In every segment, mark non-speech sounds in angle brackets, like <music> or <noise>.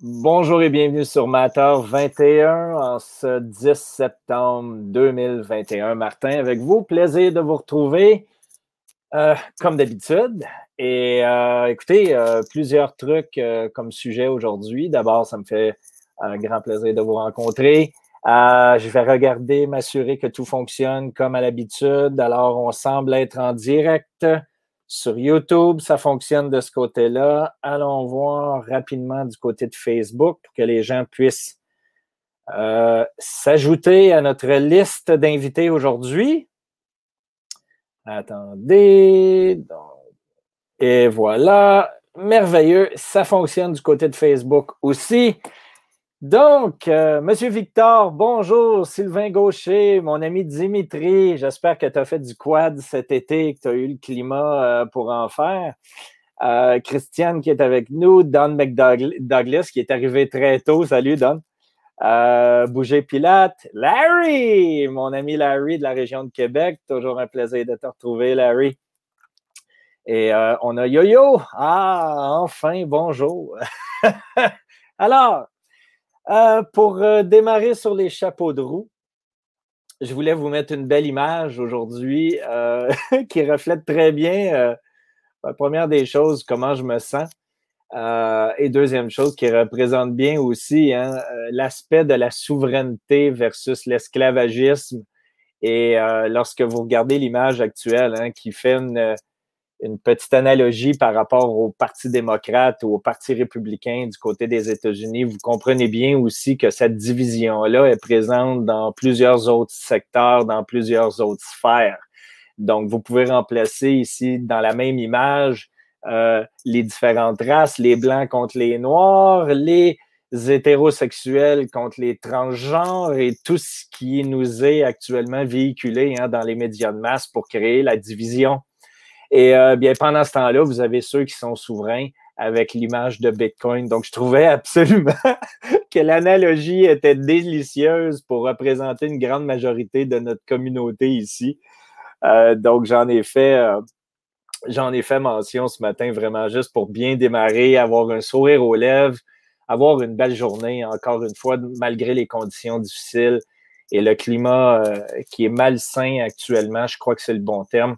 Bonjour et bienvenue sur Matter 21 en ce 10 septembre 2021. Martin, avec vous, plaisir de vous retrouver euh, comme d'habitude. Et euh, écoutez, euh, plusieurs trucs comme sujet aujourd'hui. D'abord, ça me fait un grand plaisir de vous rencontrer. je vais regarder, m'assurer que tout fonctionne comme à l'habitude. Alors, on semble être en direct sur YouTube, ça fonctionne de ce côté-là. Allons voir rapidement du côté de Facebook pour que les gens puissent euh, s'ajouter à notre liste d'invités aujourd'hui. Attendez. Et voilà. Merveilleux. Ça fonctionne du côté de Facebook aussi. Donc, euh, Monsieur Victor, bonjour. Sylvain Gaucher, mon ami Dimitri. J'espère que tu as fait du quad cet été, que tu as eu le climat euh, pour en faire. Euh, Christiane qui est avec nous, Don McDouglas qui est arrivé très tôt. Salut Don. Bouger Pilate, Larry, mon ami Larry de la région de Québec. Toujours un plaisir de te retrouver, Larry. Et on a Yo-Yo. Ah, enfin, bonjour. <laughs> Alors, euh, pour euh, démarrer sur les chapeaux de roue, je voulais vous mettre une belle image aujourd'hui euh, <laughs> qui reflète très bien, la première des choses, comment je me sens. et deuxième chose, qui représente bien aussi hein, l'aspect de la souveraineté versus l'esclavagisme. Et lorsque vous regardez l'image actuelle hein, qui fait une, une petite analogie par rapport au Parti démocrate ou au Parti républicain du côté des États-Unis, vous comprenez bien aussi que cette division-là est présente dans plusieurs autres secteurs, dans plusieurs autres sphères. Donc, vous pouvez remplacer ici dans la même image euh, les différentes races, les blancs contre les noirs, les hétérosexuels contre les transgenres et tout ce qui nous est actuellement véhiculé hein, dans les médias de masse pour créer la division et euh, bien, pendant ce temps-là, vous avez ceux qui sont souverains avec l'image de Bitcoin. Donc, je trouvais <laughs> absolument que l'analogie était délicieuse pour représenter une grande majorité de notre communauté ici. Euh, donc, j'en ai fait. Euh, j'en ai fait mention ce matin vraiment juste pour bien démarrer, avoir un sourire aux lèvres, avoir une belle journée, encore une fois, malgré les conditions difficiles et le climat qui est malsain actuellement. Je crois que c'est le bon terme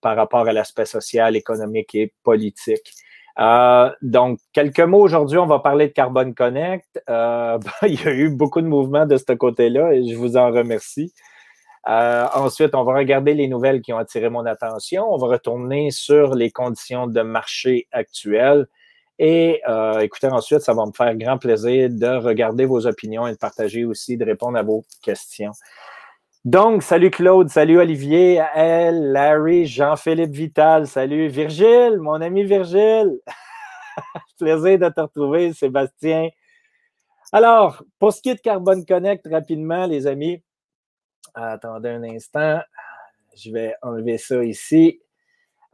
par rapport à l'aspect social, économique et politique. Euh, donc, quelques mots aujourd'hui, on va parler de Carbone Connect. Euh, <laughs> ben, il y a eu beaucoup de mouvements de ce côté-là et je vous en remercie. Euh, ensuite, on va regarder les nouvelles qui ont attiré mon attention. On va retourner sur les conditions de marché actuelles. Et écoutez, ensuite, ça va me faire grand plaisir de regarder vos opinions et de partager aussi, de répondre à vos questions. Donc, salut Claude, salut Olivier, elle, Larry, Jean-Philippe Vital, salut Virgile, mon ami Virgile. <laughs> Plaisir de te retrouver, Sébastien. Alors, pour ce qui est de Carbone Connect, rapidement, les amis, attendez un instant, je vais enlever ça ici.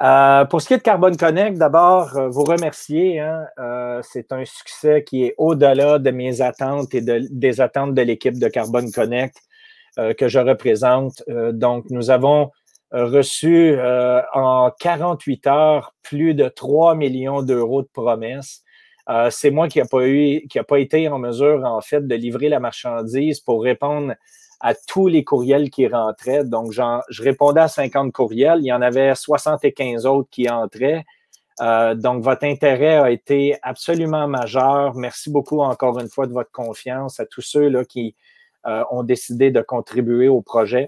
Euh, pour ce qui est de Carbone Connect, d'abord, euh, vous remercier. Hein, euh, c'est un succès qui est au-delà de mes attentes et des attentes de l'équipe de Carbone Connect. Euh, que je représente. Euh, donc, nous avons euh, reçu en 48 heures plus de 3 millions d'euros de promesses. c'est moi qui n'ai pas eu, qui pas été en mesure, en fait, de livrer la marchandise pour répondre à tous les courriels qui rentraient. Donc, je répondais à 50 courriels. Il y en avait 75 autres qui entraient. donc, votre intérêt a été absolument majeur. Merci beaucoup encore une fois de votre confiance à tous ceux là, qui, ont décidé de contribuer au projet.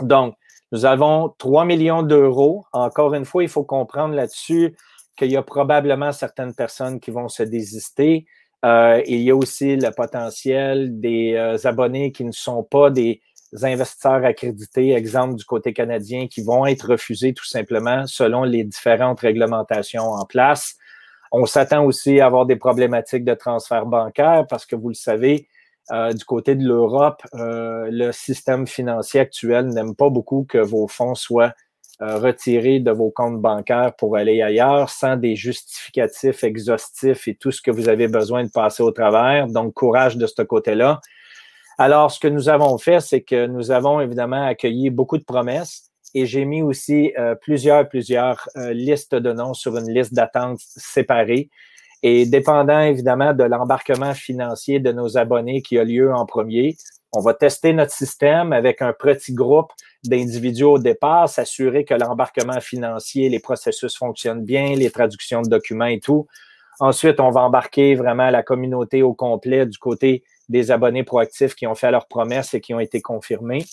Donc, nous avons 3 millions d'euros. Encore une fois, il faut comprendre là-dessus qu'il y a probablement certaines personnes qui vont se désister. Euh, il y a aussi le potentiel des euh, abonnés qui ne sont pas des investisseurs accrédités, exemple du côté canadien, qui vont être refusés tout simplement selon les différentes réglementations en place. On s'attend aussi à avoir des problématiques de transfert bancaire parce que vous le savez, euh, du côté de l'Europe, euh, le système financier actuel n'aime pas beaucoup que vos fonds soient euh, retirés de vos comptes bancaires pour aller ailleurs sans des justificatifs exhaustifs et tout ce que vous avez besoin de passer au travers. Donc, courage de ce côté-là. Alors, ce que nous avons fait, c'est que nous avons évidemment accueilli beaucoup de promesses et j'ai mis aussi plusieurs, plusieurs listes de noms sur une liste d'attente séparée. Et dépendant évidemment de l'embarquement financier de nos abonnés qui a lieu en premier, on va tester notre système avec un petit groupe d'individus au départ, s'assurer que l'embarquement financier, les processus fonctionnent bien, les traductions de documents et tout. Ensuite, on va embarquer vraiment la communauté au complet du côté des abonnés proactifs qui ont fait leurs promesses et qui ont été confirmés.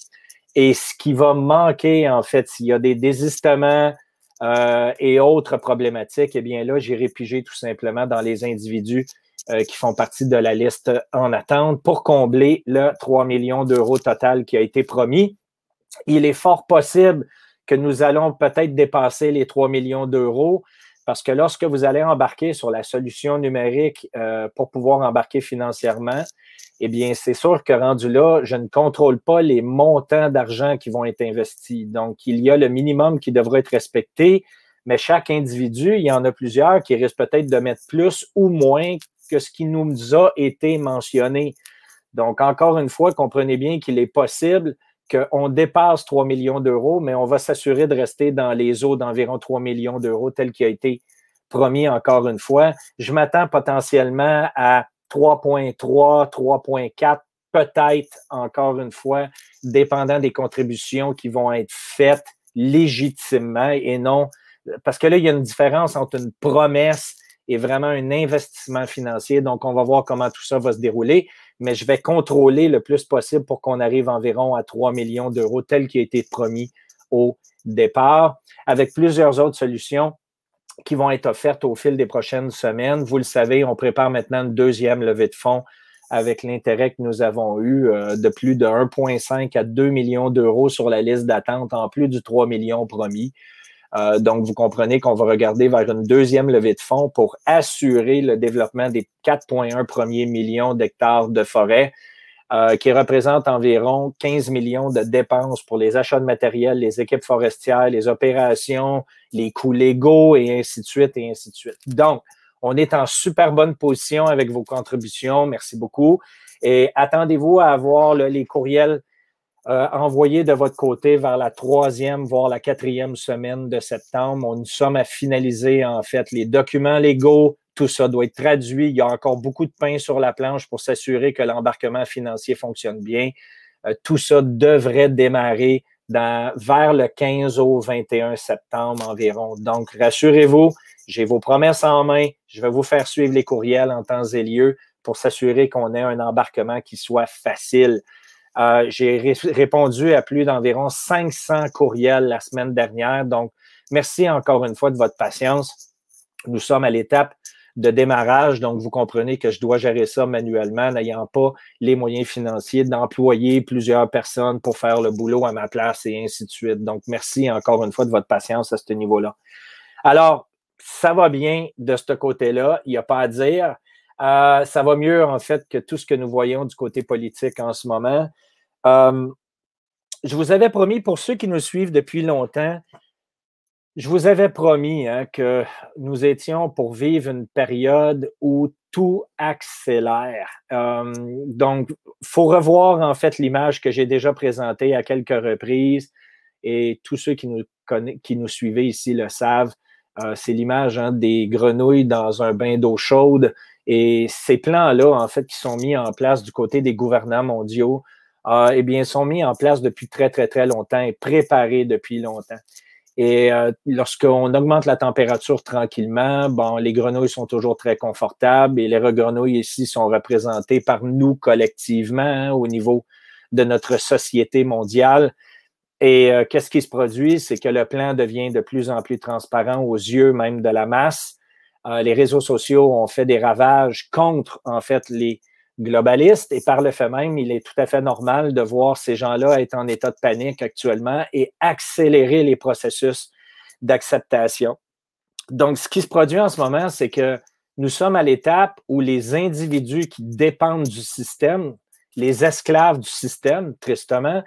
Et ce qui va manquer, en fait, s'il y a des désistements euh, et autres problématiques, eh bien là, j'irai piger tout simplement dans les individus euh, qui font partie de la liste en attente pour combler le 3 millions d'euros total qui a été promis. Il est fort possible que nous allons peut-être dépasser les 3 millions d'euros parce que lorsque vous allez embarquer sur la solution numérique euh, pour pouvoir embarquer financièrement, eh bien, c'est sûr que rendu là, je ne contrôle pas les montants d'argent qui vont être investis. Donc, il y a le minimum qui devra être respecté, mais chaque individu, il y en a plusieurs qui risquent peut-être de mettre plus ou moins que ce qui nous a été mentionné. Donc, encore une fois, comprenez bien qu'il est possible qu'on dépasse 3 millions d'euros, mais on va s'assurer de rester dans les eaux d'environ 3 millions d'euros, tel qu'il a été promis encore une fois. Je m'attends potentiellement à 3.3, 3.4, peut-être encore une fois, dépendant des contributions qui vont être faites légitimement et non, parce que là, il y a une différence entre une promesse et vraiment un investissement financier. Donc, on va voir comment tout ça va se dérouler, mais je vais contrôler le plus possible pour qu'on arrive environ à 3 millions d'euros, tel qui a été promis au départ, avec plusieurs autres solutions qui vont être offertes au fil des prochaines semaines. Vous le savez, on prépare maintenant une deuxième levée de fonds avec l'intérêt que nous avons eu euh, de plus de 1,5 à 2 millions d'euros sur la liste d'attente, en plus du 3 millions promis. Euh, donc, vous comprenez qu'on va regarder vers une deuxième levée de fonds pour assurer le développement des 4,1 premiers millions d'hectares de forêt, euh, qui représentent environ 15 millions de dépenses pour les achats de matériel, les équipes forestières, les opérations, les coûts légaux et ainsi de suite et ainsi de suite. Donc, on est en super bonne position avec vos contributions. Merci beaucoup. Et attendez-vous à avoir les courriels euh, envoyé de votre côté vers la troisième, voire la quatrième semaine de septembre. On nous sommes à finaliser, en fait, les documents légaux. Tout ça doit être traduit. Il y a encore beaucoup de pain sur la planche pour s'assurer que l'embarquement financier fonctionne bien. Euh, tout ça devrait démarrer vers le 15 au 21 septembre environ. Donc, rassurez-vous, j'ai vos promesses en main. Je vais vous faire suivre les courriels en temps et lieu pour s'assurer qu'on ait un embarquement qui soit facile. Euh, j'ai répondu à plus d'environ 500 courriels la semaine dernière. Donc, merci encore une fois de votre patience. Nous sommes à l'étape de démarrage, donc vous comprenez que je dois gérer ça manuellement, n'ayant pas les moyens financiers d'employer plusieurs personnes pour faire le boulot à ma place et ainsi de suite. Donc, merci encore une fois de votre patience à ce niveau-là. Alors, ça va bien de ce côté-là, il n'y a pas à dire. Euh, ça va mieux, en fait, que tout ce que nous voyons du côté politique en ce moment. Euh, je vous avais promis, pour ceux qui nous suivent depuis longtemps, je vous avais promis hein, que nous étions pour vivre une période où tout accélère. Euh, donc, il faut revoir en fait l'image que j'ai déjà présentée à quelques reprises et tous ceux qui nous, qui nous suivaient ici le savent. C'est l'image hein, des grenouilles dans un bain d'eau chaude et ces plans-là, en fait, qui sont mis en place du côté des gouvernants mondiaux euh, eh bien, sont mis en place depuis très, très, très longtemps et préparés depuis longtemps. Et euh, lorsqu'on augmente la température tranquillement, bon, les grenouilles sont toujours très confortables et les grenouilles ici sont représentées par nous collectivement hein, au niveau de notre société mondiale. Et euh, qu'est-ce qui se produit? C'est que le plan devient de plus en plus transparent aux yeux même de la masse. Euh, les réseaux sociaux ont fait des ravages contre, en fait, les, globaliste et par le fait même, il est tout à fait normal de voir ces gens-là être en état de panique actuellement et accélérer les processus d'acceptation. Donc, ce qui se produit en ce moment, c'est que nous sommes à l'étape où les individus qui dépendent du système, les esclaves du système, tristement,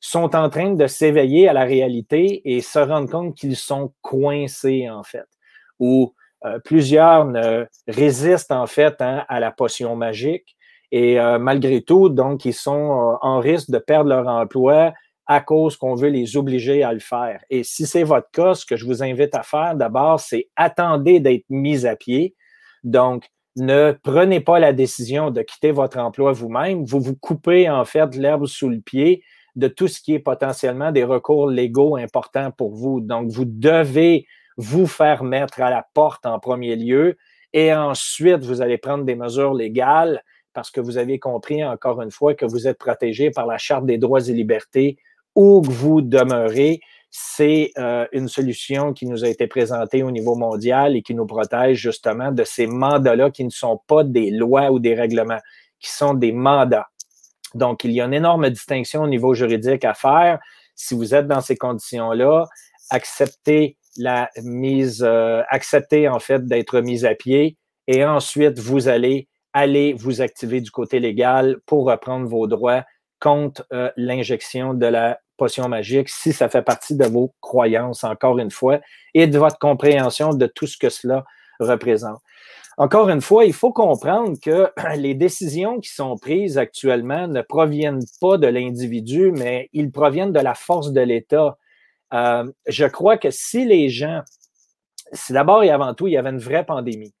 sont en train de s'éveiller à la réalité et se rendre compte qu'ils sont coincés, en fait, ou euh, plusieurs ne résistent, en fait, hein, à la potion magique et euh, malgré tout, donc, ils sont euh, en risque de perdre leur emploi à cause qu'on veut les obliger à le faire. Et si c'est votre cas, ce que je vous invite à faire d'abord, c'est attendre d'être mis à pied Donc, ne prenez pas la décision de quitter votre emploi vous-même. Vous vous coupez en fait l'herbe sous le pied de tout ce qui est potentiellement des recours légaux importants pour vous. Donc, vous devez vous faire mettre à la porte en premier lieu et ensuite, vous allez prendre des mesures légales parce que vous avez compris encore une fois que vous êtes protégé par la Charte des droits et libertés où vous demeurez. C'est euh, une solution qui nous a été présentée au niveau mondial et qui nous protège justement de ces mandats-là qui ne sont pas des lois ou des règlements, qui sont des mandats. Donc, il y a une énorme distinction au niveau juridique à faire. Si vous êtes dans ces conditions-là, acceptez la mise, euh, acceptez en fait d'être mis à pied et ensuite vous allez aller vous activer du côté légal pour reprendre vos droits contre euh, l'injection de la potion magique si ça fait partie de vos croyances, encore une fois, et de votre compréhension de tout ce que cela représente. Encore une fois, il faut comprendre que <clears throat> les décisions qui sont prises actuellement ne proviennent pas de l'individu, mais ils proviennent de la force de l'État. Euh, je crois que si les gens, si d'abord et avant tout, il y avait une vraie pandémie,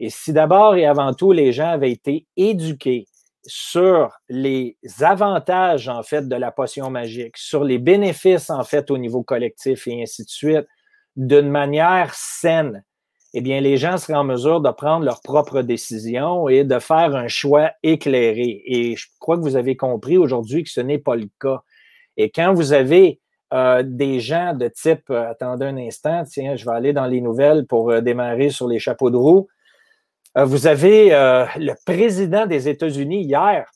et si d'abord et avant tout, les gens avaient été éduqués sur les avantages, en fait, de la potion magique, sur les bénéfices, en fait, au niveau collectif et ainsi de suite, d'une manière saine, eh bien, les gens seraient en mesure de prendre leurs propres décisions et de faire un choix éclairé. Et je crois que vous avez compris aujourd'hui que ce n'est pas le cas. Et quand vous avez euh, des gens de type, euh, attendez un instant, tiens, je vais aller dans les nouvelles pour euh, démarrer sur les chapeaux de roue. vous avez le président des États-Unis hier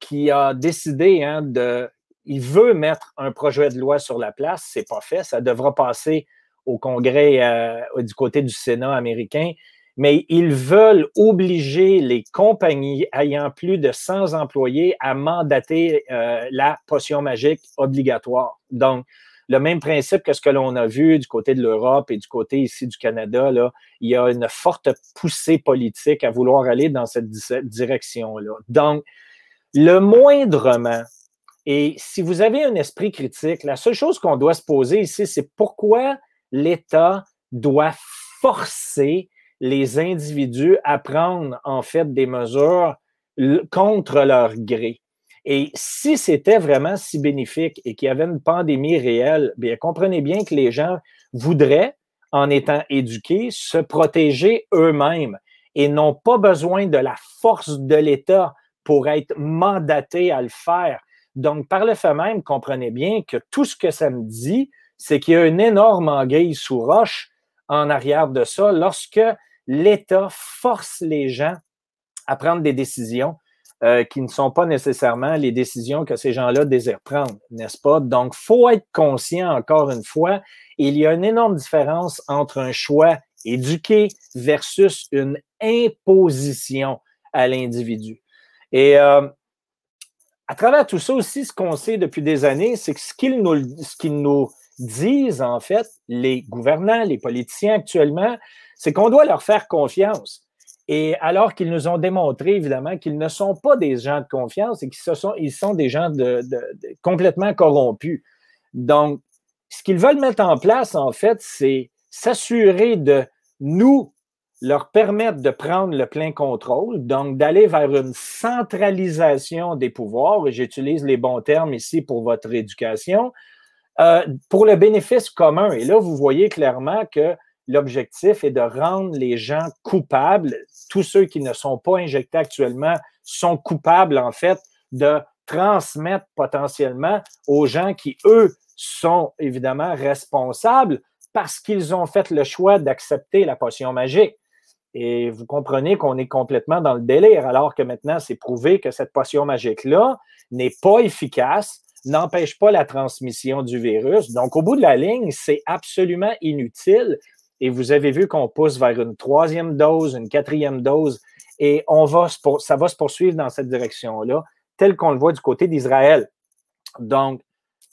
qui a décidé hein, de, il veut mettre un projet de loi sur la place, c'est pas fait, ça devra passer au Congrès du côté du Sénat américain mais ils veulent obliger les compagnies ayant plus de 100 employés à mandater euh, la potion magique obligatoire. Donc, le même principe que ce que l'on a vu du côté de l'Europe et du côté ici du Canada, là, il y a une forte poussée politique à vouloir aller dans cette direction-là. Donc, le moindrement, et si vous avez un esprit critique, la seule chose qu'on doit se poser ici, c'est pourquoi l'État doit forcer les individus à prendre en fait des mesures contre leur gré. Et si c'était vraiment si bénéfique et qu'il y avait une pandémie réelle, bien comprenez bien que les gens voudraient, en étant éduqués, se protéger eux-mêmes et n'ont pas besoin de la force de l'État pour être mandatés à le faire. Donc, par le fait même, comprenez bien que tout ce que ça me dit, c'est qu'il y a une énorme anguille sous roche en arrière de ça lorsque l'État force les gens à prendre des décisions euh, qui ne sont pas nécessairement les décisions que ces gens-là désirent prendre, n'est-ce pas? Donc, faut être conscient, encore une fois, il y a une énorme différence entre un choix éduqué versus une imposition à l'individu. Et euh, à travers tout ça aussi, ce qu'on sait depuis des années, c'est que ce qu'ils nous disent, en fait, les gouvernants, les politiciens actuellement, c'est qu'on doit leur faire confiance. Et alors qu'ils nous ont démontré, évidemment, qu'ils ne sont pas des gens de confiance et qu'ils sont, sont des gens de, complètement corrompus. Donc, ce qu'ils veulent mettre en place, en fait, c'est s'assurer de nous leur permettre de prendre le plein contrôle, donc d'aller vers une centralisation des pouvoirs, et j'utilise les bons termes ici pour votre éducation, euh, pour le bénéfice commun. Et là, vous voyez clairement que l'objectif est de rendre les gens coupables. Tous ceux qui ne sont pas injectés actuellement sont coupables, en fait, de transmettre potentiellement aux gens qui, eux, sont évidemment responsables parce qu'ils ont fait le choix d'accepter la potion magique. Et vous comprenez qu'on est complètement dans le délire, alors que maintenant, c'est prouvé que cette potion magique-là n'est pas efficace, n'empêche pas la transmission du virus. Donc, au bout de la ligne, c'est absolument inutile et vous avez vu qu'on pousse vers une troisième dose, une quatrième dose, et on va, ça va se poursuivre dans cette direction-là, tel qu'on le voit du côté d'Israël. Donc,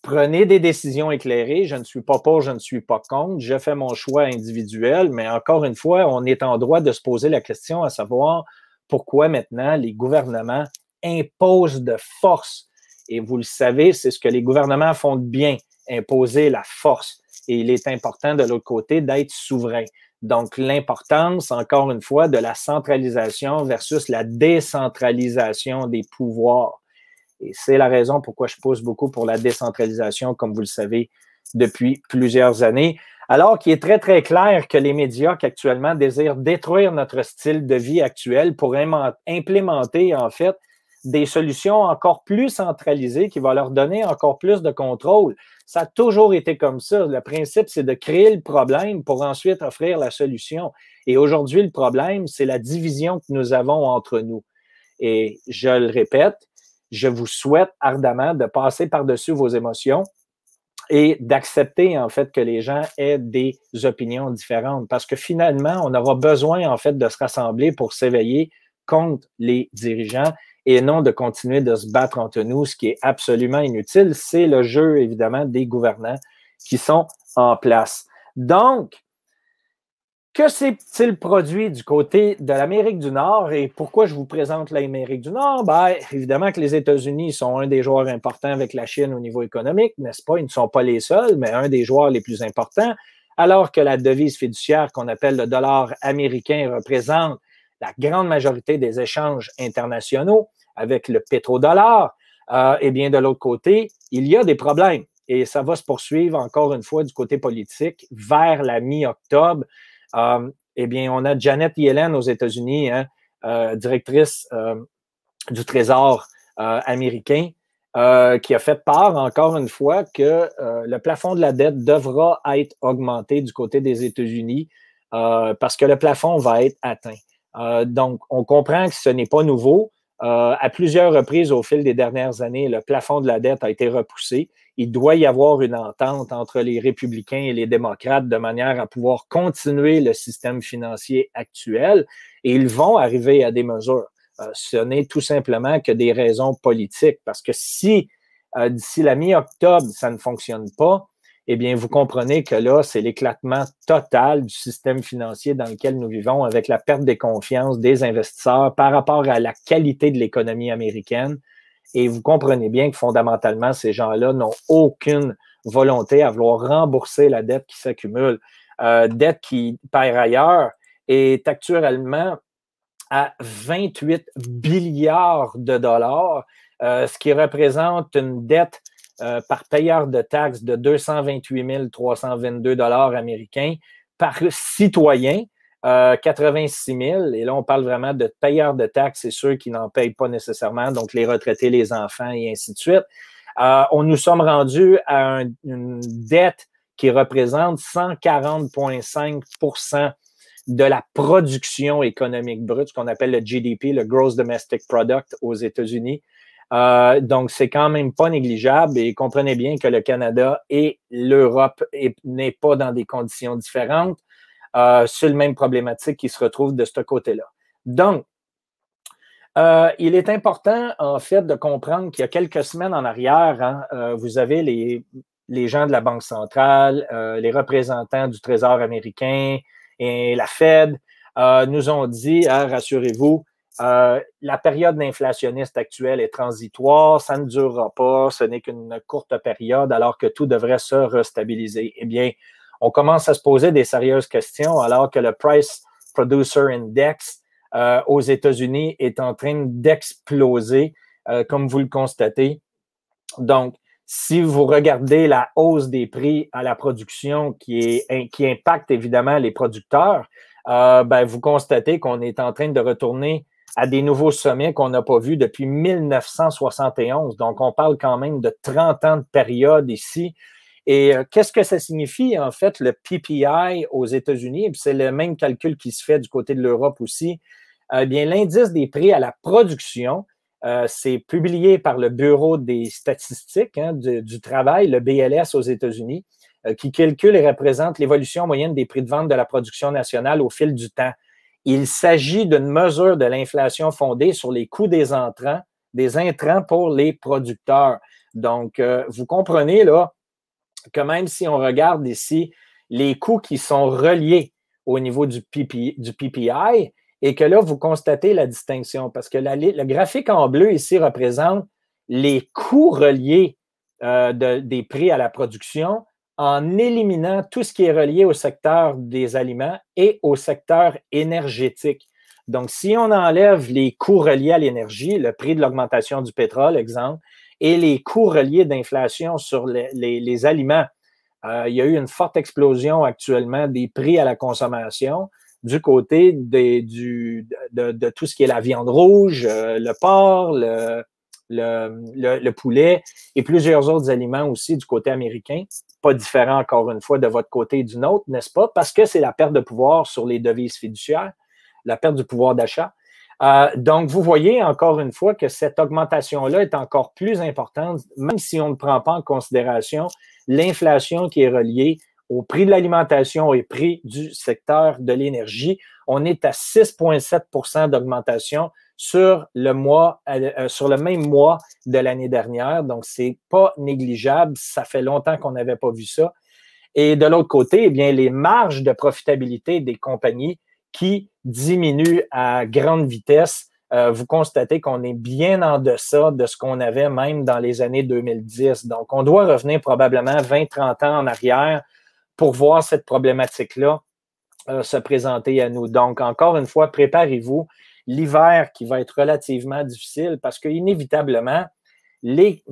prenez des décisions éclairées. Je ne suis pas pour, je ne suis pas contre. Je fais mon choix individuel, mais encore une fois, on est en droit de se poser la question à savoir pourquoi maintenant les gouvernements imposent de force. Et vous le savez, c'est ce que les gouvernements font de bien, imposer la force. Et il est important de l'autre côté d'être souverain. Donc, l'importance, encore une fois, de la centralisation versus la décentralisation des pouvoirs. Et c'est la raison pourquoi je pousse beaucoup pour la décentralisation, comme vous le savez, depuis plusieurs années. Alors qu'il est très, très clair que les médias actuellement désirent détruire notre style de vie actuel pour implémenter, en fait, des solutions encore plus centralisées qui vont leur donner encore plus de contrôle. Ça a toujours été comme ça. Le principe, c'est de créer le problème pour ensuite offrir la solution. Et aujourd'hui, le problème, c'est la division que nous avons entre nous. Et je le répète, je vous souhaite ardemment de passer par-dessus vos émotions et d'accepter en fait que les gens aient des opinions différentes parce que finalement, on aura besoin en fait de se rassembler pour s'éveiller contre les dirigeants et non de continuer de se battre entre nous, ce qui est absolument inutile. C'est le jeu, évidemment, des gouvernants qui sont en place. Donc, que s'est-il produit du côté de l'Amérique du Nord et pourquoi je vous présente l'Amérique du Nord? Ben, évidemment que les États-Unis sont un des joueurs importants avec la Chine au niveau économique, n'est-ce pas? Ils ne sont pas les seuls, mais un des joueurs les plus importants, alors que la devise fiduciaire qu'on appelle le dollar américain représente la grande majorité des échanges internationaux avec le pétrodollar, euh, eh bien, de l'autre côté, il y a des problèmes. Et ça va se poursuivre encore une fois du côté politique vers la mi-octobre. Euh, eh bien, on a Janet Yellen aux États-Unis, hein, euh, directrice euh, du Trésor américain, qui a fait part encore une fois que le plafond de la dette devra être augmenté du côté des États-Unis parce que le plafond va être atteint. donc, on comprend que ce n'est pas nouveau. Euh, à plusieurs reprises au fil des dernières années, le plafond de la dette a été repoussé. Il doit y avoir une entente entre les républicains et les démocrates de manière à pouvoir continuer le système financier actuel et ils vont arriver à des mesures. Euh, ce n'est tout simplement que des raisons politiques parce que si euh, d'ici la mi-octobre, ça ne fonctionne pas, eh bien, vous comprenez que là, c'est l'éclatement total du système financier dans lequel nous vivons avec la perte des confiances des investisseurs par rapport à la qualité de l'économie américaine. Et vous comprenez bien que fondamentalement, ces gens-là n'ont aucune volonté à vouloir rembourser la dette qui s'accumule. Euh, dette qui, par ailleurs, est actuellement à 28 milliards de dollars, euh, ce qui représente une dette euh, par payeur de taxes de 228 322 dollars américains par citoyen. 86 euh, 000, et là, on parle vraiment de payeurs de taxes, c'est ceux qui n'en payent pas nécessairement, donc les retraités, les enfants et ainsi de suite. Euh, on nous sommes rendus à une dette qui représente 140,5% de la production économique brute, ce qu'on appelle le GDP, le Gross Domestic Product aux États-Unis. Euh, donc, c'est quand même pas négligeable et comprenez bien que le Canada et l'Europe n'est pas dans des conditions différentes. Euh, c'est le même problématique qui se retrouve de ce côté-là. Donc, euh, il est important, en fait, de comprendre qu'il y a quelques semaines en arrière, hein, euh, vous avez les, les, gens de la Banque centrale, les représentants du Trésor américain et la Fed nous ont dit, hein, rassurez-vous, euh, la période inflationniste actuelle est transitoire, ça ne durera pas, ce n'est qu'une courte période alors que tout devrait se restabiliser. Eh bien, on commence à se poser des sérieuses questions alors que le Price Producer Index euh, aux États-Unis est en train d'exploser, euh, comme vous le constatez. Donc, si vous regardez la hausse des prix à la production qui, impacte évidemment les producteurs, ben, vous constatez qu'on est en train de retourner à des nouveaux sommets qu'on n'a pas vus depuis 1971. Donc, on parle quand même de 30 ans de période ici. Et euh, qu'est-ce que ça signifie, en fait, le PPI aux États-Unis? C'est le même calcul qui se fait du côté de l'Europe aussi. Eh bien, l'indice des prix à la production, euh, c'est publié par le Bureau des statistiques hein, du, travail, le BLS aux États-Unis, euh, qui calcule et représente l'évolution moyenne des prix de vente de la production nationale au fil du temps. Il s'agit d'une mesure de l'inflation fondée sur les coûts des entrants, des intrants pour les producteurs. Donc, euh, vous comprenez là que même si on regarde ici les coûts qui sont reliés au niveau du, PPI, et que là, vous constatez la distinction parce que le graphique en bleu ici représente les coûts reliés euh, des prix à la production en éliminant tout ce qui est relié au secteur des aliments et au secteur énergétique. Donc, si on enlève les coûts reliés à l'énergie, le prix de l'augmentation du pétrole, exemple, et les coûts reliés d'inflation sur les, aliments, euh, il y a eu une forte explosion actuellement des prix à la consommation du côté de, tout ce qui est la viande rouge, euh, le porc, le, le, poulet et plusieurs autres aliments aussi du côté américain. Pas différent, encore une fois, de votre côté et du nôtre, n'est-ce pas? Parce que c'est la perte de pouvoir sur les devises fiduciaires, la perte du pouvoir d'achat. Euh, donc, vous voyez encore une fois que cette augmentation-là est encore plus importante, même si on ne prend pas en considération l'inflation qui est reliée au prix de l'alimentation et prix du secteur de l'énergie. On est à 6,7% d'augmentation sur le mois, euh, euh, sur le même mois de l'année dernière. Donc, c'est pas négligeable. Ça fait longtemps qu'on n'avait pas vu ça. Et de l'autre côté, eh bien, les marges de profitabilité des compagnies qui diminuent à grande vitesse. Euh, vous constatez qu'on est bien en deçà de ce qu'on avait même dans les années 2010. Donc, on doit revenir probablement 20-30 ans en arrière pour voir cette problématique-là se présenter à nous. Donc, encore une fois, préparez-vous l'hiver qui va être relativement difficile parce qu'inévitablement, les,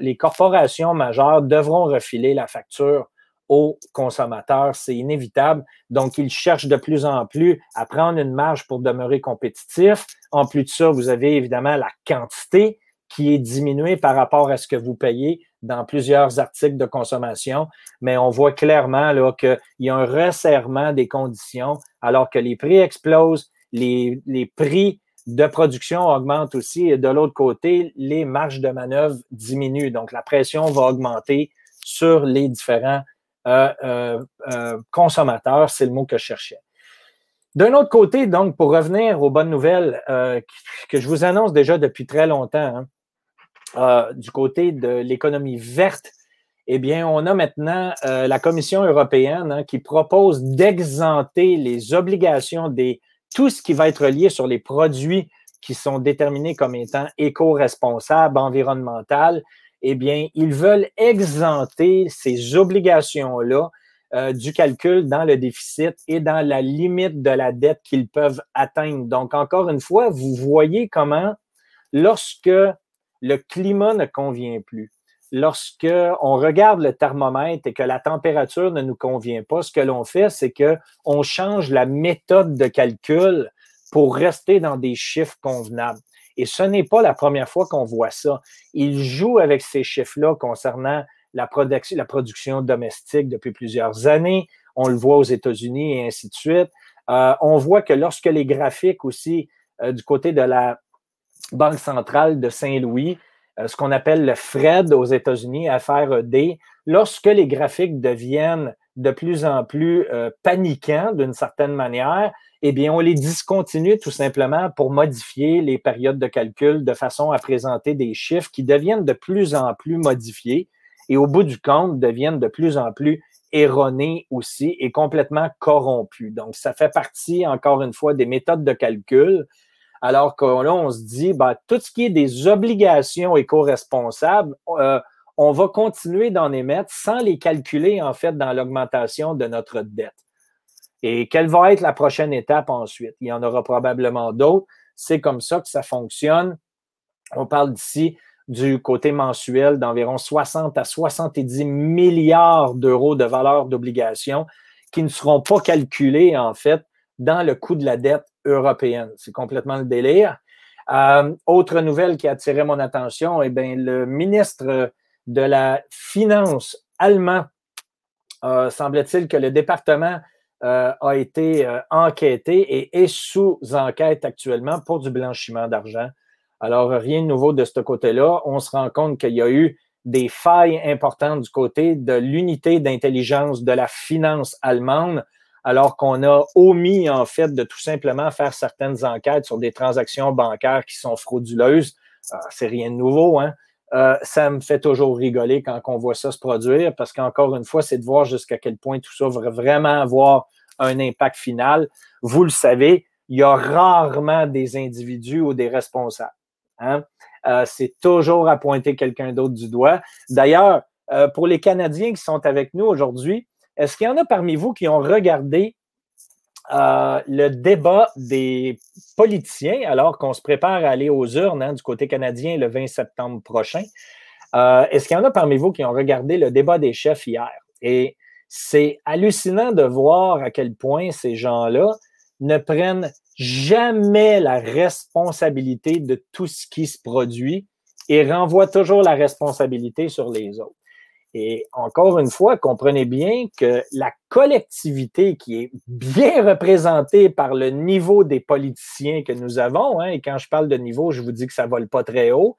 les corporations majeures devront refiler la facture aux consommateurs. C'est inévitable. Donc, ils cherchent de plus en plus à prendre une marge pour demeurer compétitifs. En plus de ça, vous avez évidemment la quantité qui est diminuée par rapport à ce que vous payez dans plusieurs articles de consommation, mais on voit clairement qu'il y a un resserrement des conditions alors que les prix explosent, les, prix de production augmentent aussi et de l'autre côté, les marges de manœuvre diminuent. Donc, la pression va augmenter sur les différents euh, euh, euh, consommateurs. C'est le mot que je cherchais. D'un autre côté, donc, pour revenir aux bonnes nouvelles que je vous annonce déjà depuis très longtemps, hein, du côté de l'économie verte, eh bien, on a maintenant la Commission européenne hein, qui propose d'exenter les obligations des tout ce qui va être lié sur les produits qui sont déterminés comme étant éco-responsables, environnementales, eh bien, ils veulent exempter ces obligations-là euh, du calcul dans le déficit et dans la limite de la dette qu'ils peuvent atteindre. Donc, encore une fois, vous voyez comment, lorsque le climat ne convient plus, lorsque on regarde le thermomètre et que la température ne nous convient pas, ce que l'on fait, c'est que on change la méthode de calcul pour rester dans des chiffres convenables. Et ce n'est pas la première fois qu'on voit ça. Il joue avec ces chiffres-là concernant la, production, la production domestique depuis plusieurs années. On le voit aux États-Unis et ainsi de suite. Euh, on voit que lorsque les graphiques aussi euh, du côté de la Banque centrale de Saint-Louis euh, ce qu'on appelle le FRED aux États-Unis, FRED, lorsque les graphiques deviennent de plus en plus euh, paniquants d'une certaine manière, eh bien, on les discontinue tout simplement pour modifier les périodes de calcul de façon à présenter des chiffres qui deviennent de plus en plus modifiés et au bout du compte deviennent de plus en plus erronés aussi et complètement corrompus. Donc, ça fait partie, encore une fois, des méthodes de calcul alors que là, on se dit, ben, tout ce qui est des obligations éco-responsables, euh, on va continuer d'en émettre sans les calculer, en fait, dans l'augmentation de notre dette. Et quelle va être la prochaine étape ensuite? Il y en aura probablement d'autres. C'est comme ça que ça fonctionne. On parle d'ici du côté mensuel d'environ 60 à 70 milliards d'euros de valeur d'obligations qui ne seront pas calculés, en fait, dans le coût de la dette européenne. C'est complètement le délire. Euh, autre nouvelle qui a attiré mon attention, eh bien, le ministre de la Finance allemand, euh, semble-t-il que le département euh, a été enquêté et est sous enquête actuellement pour du blanchiment d'argent. Alors, rien de nouveau de ce côté-là. On se rend compte qu'il y a eu des failles importantes du côté de l'unité d'intelligence de la finance allemande alors qu'on a omis, en fait, de tout simplement faire certaines enquêtes sur des transactions bancaires qui sont frauduleuses. Euh, c'est rien de nouveau, hein? Euh, ça me fait toujours rigoler quand on voit ça se produire parce qu'encore une fois, c'est de voir jusqu'à quel point tout ça va vraiment avoir un impact final. Vous le savez, il y a rarement des individus ou des responsables. Hein? Euh, c'est toujours à pointer quelqu'un d'autre du doigt. D'ailleurs, euh, pour les Canadiens qui sont avec nous aujourd'hui, est-ce qu'il y en a parmi vous qui ont regardé euh, le débat des politiciens alors qu'on se prépare à aller aux urnes hein, du côté canadien le 20 septembre prochain? Euh, est-ce qu'il y en a parmi vous qui ont regardé le débat des chefs hier? Et c'est hallucinant de voir à quel point ces gens-là ne prennent jamais la responsabilité de tout ce qui se produit et renvoient toujours la responsabilité sur les autres. Et encore une fois, comprenez bien que la collectivité qui est bien représentée par le niveau des politiciens que nous avons, hein, et quand je parle de niveau, je vous dis que ça ne vole pas très haut,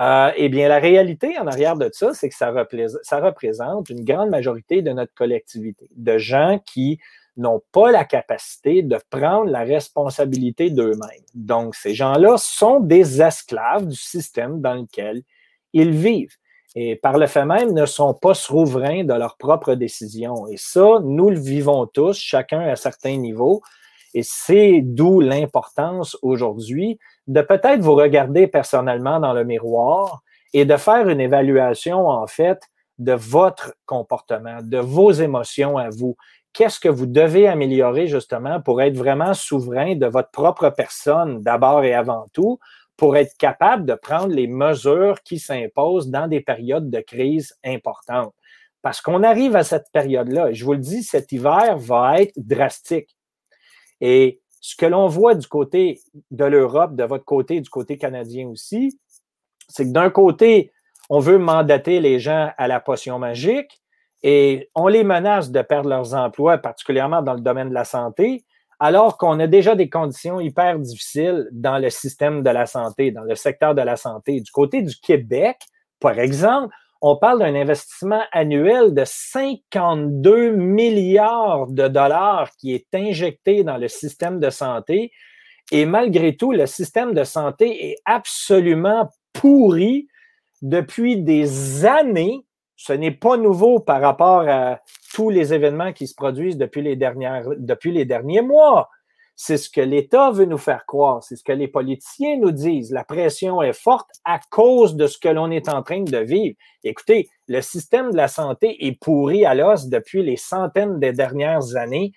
euh, eh bien, la réalité en arrière de ça, c'est que ça, ça représente une grande majorité de notre collectivité, de gens qui n'ont pas la capacité de prendre la responsabilité d'eux-mêmes. Donc, ces gens-là sont des esclaves du système dans lequel ils vivent. Et par le fait même, ne sont pas souverains de leurs propres décisions. Et ça, nous le vivons tous, chacun à certains niveaux. Et c'est d'où l'importance aujourd'hui de peut-être vous regarder personnellement dans le miroir et de faire une évaluation, en fait, de votre comportement, de vos émotions à vous. Qu'est-ce que vous devez améliorer justement pour être vraiment souverain de votre propre personne d'abord et avant tout, pour être capable de prendre les mesures qui s'imposent dans des périodes de crise importantes. Parce qu'on arrive à cette période-là, je vous le dis, cet hiver va être drastique. Et ce que l'on voit du côté de l'Europe, de votre côté, du côté canadien aussi, c'est que d'un côté, on veut mandater les gens à la potion magique et on les menace de perdre leurs emplois, particulièrement dans le domaine de la santé, alors qu'on a déjà des conditions hyper difficiles dans le système de la santé, dans le secteur de la santé. Du côté du Québec, par exemple, on parle d'un investissement annuel de 52 milliards de dollars qui est injecté dans le système de santé. Et malgré tout, le système de santé est absolument pourri depuis des années. Ce n'est pas nouveau par rapport à tous les événements qui se produisent depuis les, depuis les derniers mois. C'est ce que l'État veut nous faire croire, c'est ce que les politiciens nous disent. La pression est forte à cause de ce que l'on est en train de vivre. Écoutez, le système de la santé est pourri à l'os depuis les centaines des dernières années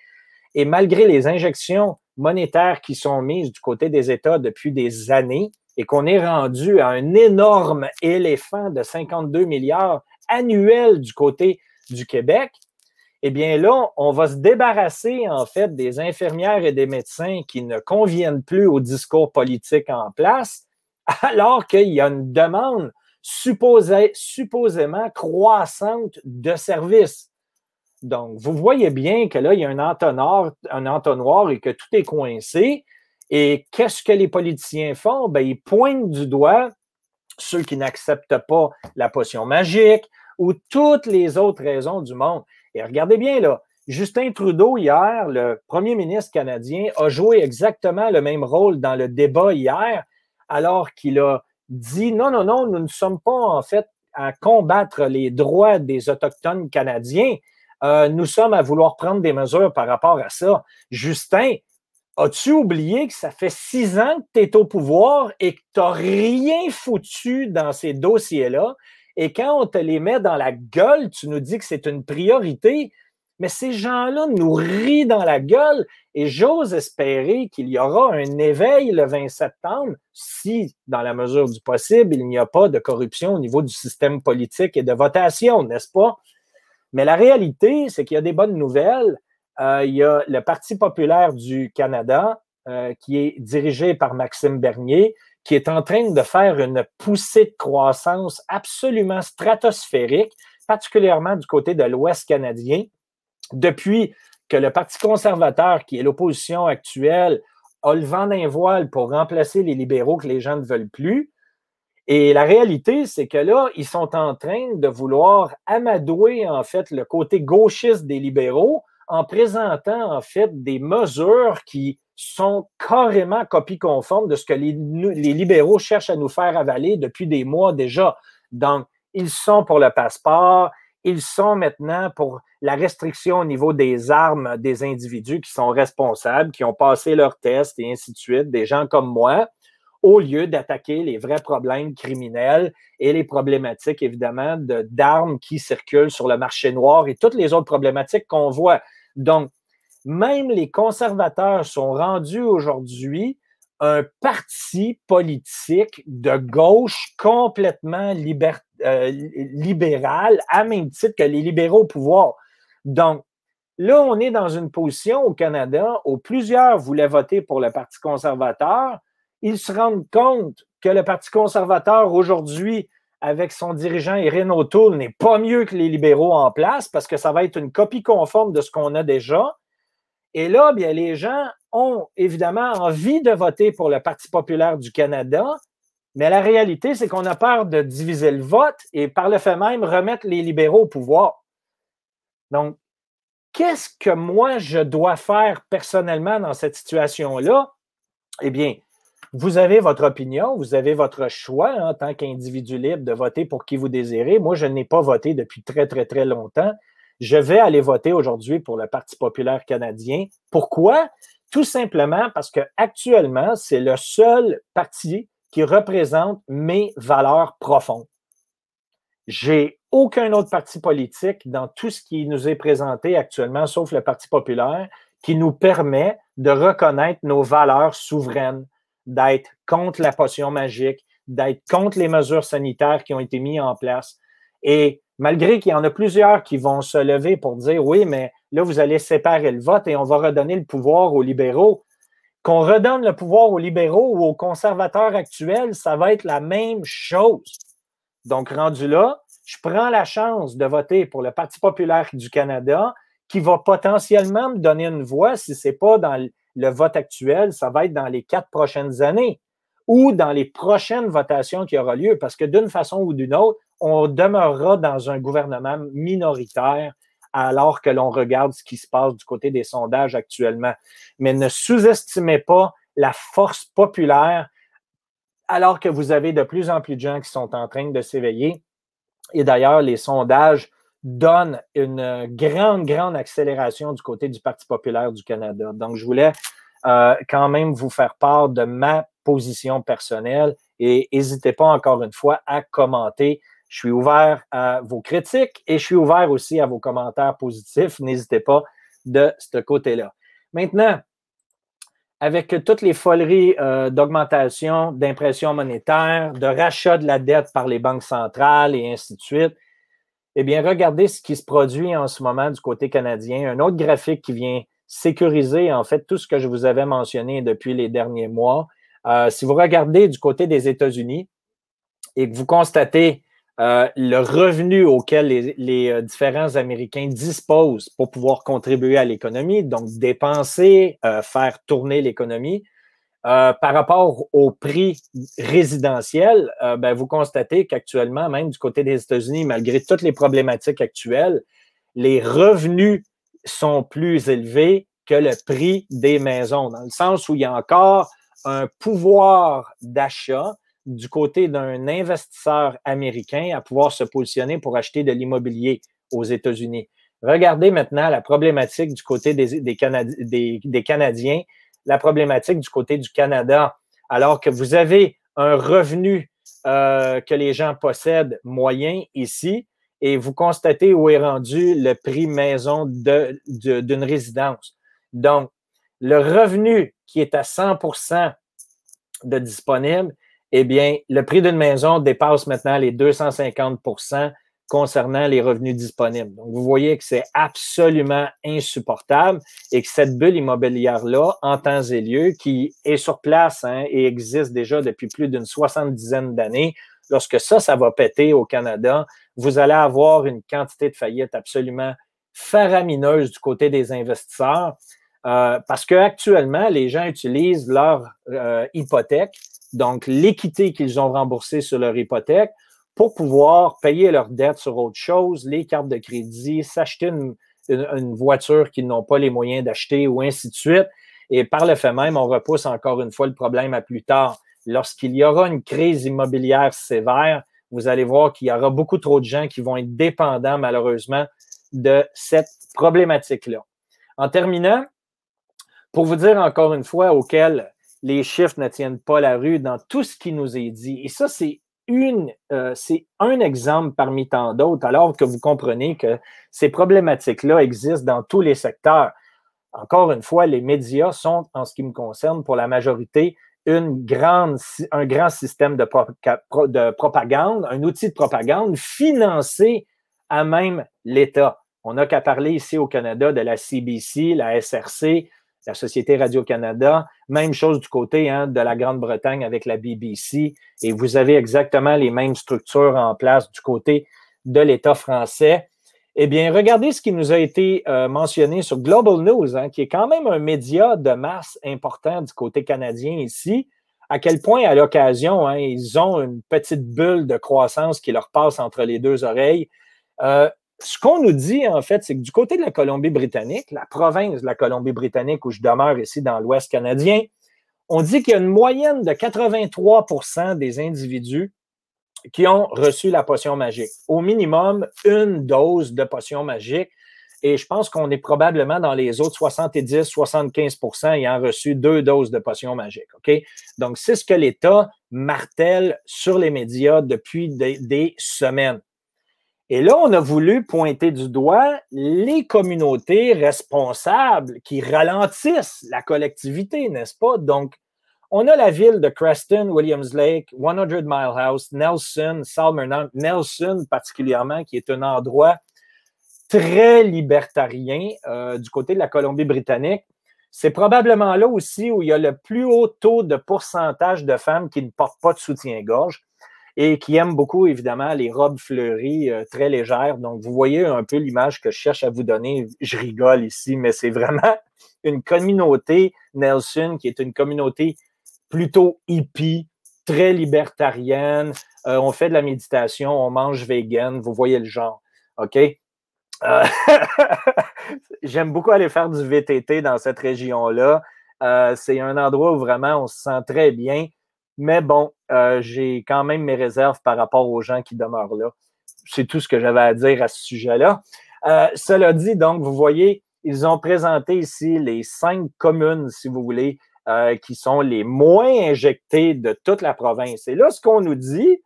et malgré les injections monétaires qui sont mises du côté des États depuis des années et qu'on est rendu à un énorme éléphant de 52 milliards annuels du côté du Québec, eh bien là, on va se débarrasser en fait des infirmières et des médecins qui ne conviennent plus au discours politique en place, <laughs> alors qu'il y a une demande supposément croissante de services. Donc, vous voyez bien que là, il y a un entonnoir, un entonnoir et que tout est coincé. Et qu'est-ce que les politiciens font? Ben, ils pointent du doigt ceux qui n'acceptent pas la potion magique ou toutes les autres raisons du monde. Et regardez bien, là, Justin Trudeau, hier, le premier ministre canadien, a joué exactement le même rôle dans le débat hier, alors qu'il a dit non, non, non, nous ne sommes pas en fait à combattre les droits des Autochtones canadiens. Euh, nous sommes à vouloir prendre des mesures par rapport à ça. Justin, as-tu oublié que ça fait six ans que tu es au pouvoir et que tu n'as rien foutu dans ces dossiers-là? Et quand on te les met dans la gueule, tu nous dis que c'est une priorité, mais ces gens-là nous rient dans la gueule et j'ose espérer qu'il y aura un éveil le 20 septembre si, dans la mesure du possible, il n'y a pas de corruption au niveau du système politique et de votation, n'est-ce pas? Mais la réalité, c'est qu'il y a des bonnes nouvelles. Euh, il y a le Parti populaire du Canada euh, qui est dirigé par Maxime Bernier, qui est en train de faire une poussée de croissance absolument stratosphérique, particulièrement du côté de l'Ouest canadien, depuis que le Parti conservateur, qui est l'opposition actuelle, a le vent d'un voile pour remplacer les libéraux que les gens ne veulent plus. Et la réalité, c'est que là, ils sont en train de vouloir amadouer, en fait, le côté gauchiste des libéraux en présentant, en fait, des mesures qui sont carrément copie conforme de ce que les, libéraux cherchent à nous faire avaler depuis des mois déjà. Donc, ils sont pour le passeport, ils sont maintenant pour la restriction au niveau des armes des individus qui sont responsables, qui ont passé leurs tests et ainsi de suite, des gens comme moi. Au lieu d'attaquer les vrais problèmes criminels et les problématiques, évidemment, d'armes qui circulent sur le marché noir et toutes les autres problématiques qu'on voit. Donc, même les conservateurs sont rendus aujourd'hui un parti politique de gauche complètement euh, libéral, à même titre que les libéraux au pouvoir. Donc, là, on est dans une position au Canada où plusieurs voulaient voter pour le Parti conservateur. Ils se rendent compte que le Parti conservateur, aujourd'hui, avec son dirigeant Erin O'Toole, n'est pas mieux que les libéraux en place parce que ça va être une copie conforme de ce qu'on a déjà. Et là, bien, les gens ont évidemment envie de voter pour le Parti populaire du Canada, mais la réalité, c'est qu'on a peur de diviser le vote et par le fait même remettre les libéraux au pouvoir. Donc, qu'est-ce que moi je dois faire personnellement dans cette situation-là? Eh bien, vous avez votre opinion, vous avez votre choix en tant qu'individu libre de voter pour qui vous désirez. Moi, je n'ai pas voté depuis très, très, très longtemps. Je vais aller voter aujourd'hui pour le Parti populaire canadien. Pourquoi? Tout simplement parce que actuellement, c'est le seul parti qui représente mes valeurs profondes. J'ai aucun autre parti politique dans tout ce qui nous est présenté actuellement, sauf le Parti populaire, qui nous permet de reconnaître nos valeurs souveraines, d'être contre la potion magique, d'être contre les mesures sanitaires qui ont été mises en place. Et malgré qu'il y en a plusieurs qui vont se lever pour dire oui, mais là, vous allez séparer le vote et on va redonner le pouvoir aux libéraux. Qu'on redonne le pouvoir aux libéraux ou aux conservateurs actuels, ça va être la même chose. Donc, rendu là, je prends la chance de voter pour le Parti populaire du Canada qui va potentiellement me donner une voix si ce n'est pas dans le vote actuel, ça va être dans les quatre prochaines années ou dans les prochaines votations qui aura lieu, parce que d'une façon ou d'une autre, on demeurera dans un gouvernement minoritaire alors que l'on regarde ce qui se passe du côté des sondages actuellement. Mais ne sous-estimez pas la force populaire alors que vous avez de plus en plus de gens qui sont en train de s'éveiller. Et d'ailleurs, les sondages donnent une grande, grande accélération du côté du Parti populaire du Canada. Donc, je voulais euh, quand même vous faire part de ma position personnelle et n'hésitez pas encore une fois à commenter je suis ouvert à vos critiques et je suis ouvert aussi à vos commentaires positifs. N'hésitez pas de ce côté-là. Maintenant, avec toutes les foleries euh, d'augmentation d'impression monétaire, de rachat de la dette par les banques centrales et ainsi de suite, eh bien, regardez ce qui se produit en ce moment du côté canadien. Un autre graphique qui vient sécuriser, en fait, tout ce que je vous avais mentionné depuis les derniers mois. Euh, si vous regardez du côté des États-Unis et que vous constatez euh, le revenu auquel les, euh, différents Américains disposent pour pouvoir contribuer à l'économie, donc dépenser, faire tourner l'économie, par rapport au prix résidentiel, ben, vous constatez qu'actuellement, même du côté des États-Unis, malgré toutes les problématiques actuelles, les revenus sont plus élevés que le prix des maisons, dans le sens où il y a encore un pouvoir d'achat du côté d'un investisseur américain à pouvoir se positionner pour acheter de l'immobilier aux États-Unis. Regardez maintenant la problématique du côté des, Canadiens, la problématique du côté du Canada, alors que vous avez un revenu euh, que les gens possèdent moyen ici, et vous constatez où est rendu le prix maison d'une de, résidence. Donc, le revenu qui est à 100% de disponible eh bien, le prix d'une maison dépasse maintenant les 250 concernant les revenus disponibles. Donc, vous voyez que c'est absolument insupportable et que cette bulle immobilière-là, en temps et lieu, qui est sur place hein, et existe déjà depuis plus d'une soixante-dizaine d'années, lorsque ça, ça va péter au Canada, vous allez avoir une quantité de faillites absolument faramineuse du côté des investisseurs. Euh, parce qu'actuellement, les gens utilisent leur euh, hypothèque donc l'équité qu'ils ont remboursée sur leur hypothèque, pour pouvoir payer leurs dettes sur autre chose, les cartes de crédit, s'acheter une, voiture qu'ils n'ont pas les moyens d'acheter ou ainsi de suite. Et par le fait même, on repousse encore une fois le problème à plus tard. Lorsqu'il y aura une crise immobilière sévère, vous allez voir qu'il y aura beaucoup trop de gens qui vont être dépendants, malheureusement, de cette problématique-là. En terminant, pour vous dire encore une fois auquel les chiffres ne tiennent pas la rue dans tout ce qui nous est dit. Et ça, c'est une, euh, c'est un exemple parmi tant d'autres, alors que vous comprenez que ces problématiques-là existent dans tous les secteurs. Encore une fois, les médias sont, en ce qui me concerne, pour la majorité, une grande, un grand système de, de propagande, un outil de propagande financé à même l'État. On n'a qu'à parler ici au Canada de la CBC, la SRC, la Société Radio-Canada. Même chose du côté hein, de la Grande-Bretagne avec la BBC. Et vous avez exactement les mêmes structures en place du côté de l'État français. Eh bien, regardez ce qui nous a été euh, mentionné sur Global News, hein, qui est quand même un média de masse important du côté canadien ici. À quel point, à l'occasion, hein, ils ont une petite bulle de croissance qui leur passe entre les deux oreilles. Euh, ce qu'on nous dit, en fait, c'est que du côté de la Colombie-Britannique, la province de la Colombie-Britannique où je demeure ici dans l'Ouest canadien, on dit qu'il y a une moyenne de 83% des individus qui ont reçu la potion magique. Au minimum, une dose de potion magique. Et je pense qu'on est probablement dans les autres 70-75% ayant reçu deux doses de potion magique. Donc, c'est ce que l'État martèle sur les médias depuis des semaines. Et là, on a voulu pointer du doigt les communautés responsables qui ralentissent la collectivité, n'est-ce pas? Donc, on a la ville de Creston, Williams Lake, 100 Mile House, Nelson, Salmon, Nelson particulièrement, qui est un endroit très libertarien euh, du côté de la Colombie-Britannique. C'est probablement là aussi où il y a le plus haut taux de pourcentage de femmes qui ne portent pas de soutien-gorge et qui aiment beaucoup, évidemment, les robes fleuries euh, très légères. Donc, vous voyez un peu l'image que je cherche à vous donner. Je rigole ici, mais c'est vraiment <laughs> une communauté, Nelson, qui est une communauté plutôt hippie, très libertarienne. Euh, on fait de la méditation, on mange vegan, vous voyez le genre. OK? Euh, <laughs> j'aime beaucoup aller faire du VTT dans cette région-là. c'est un endroit où vraiment on se sent très bien. Mais bon, euh, j'ai quand même mes réserves par rapport aux gens qui demeurent là. C'est tout ce que j'avais à dire à ce sujet-là. Euh, cela dit, donc, vous voyez, ils ont présenté ici les cinq communes, si vous voulez, euh, qui sont les moins injectées de toute la province. Et là, ce qu'on nous dit,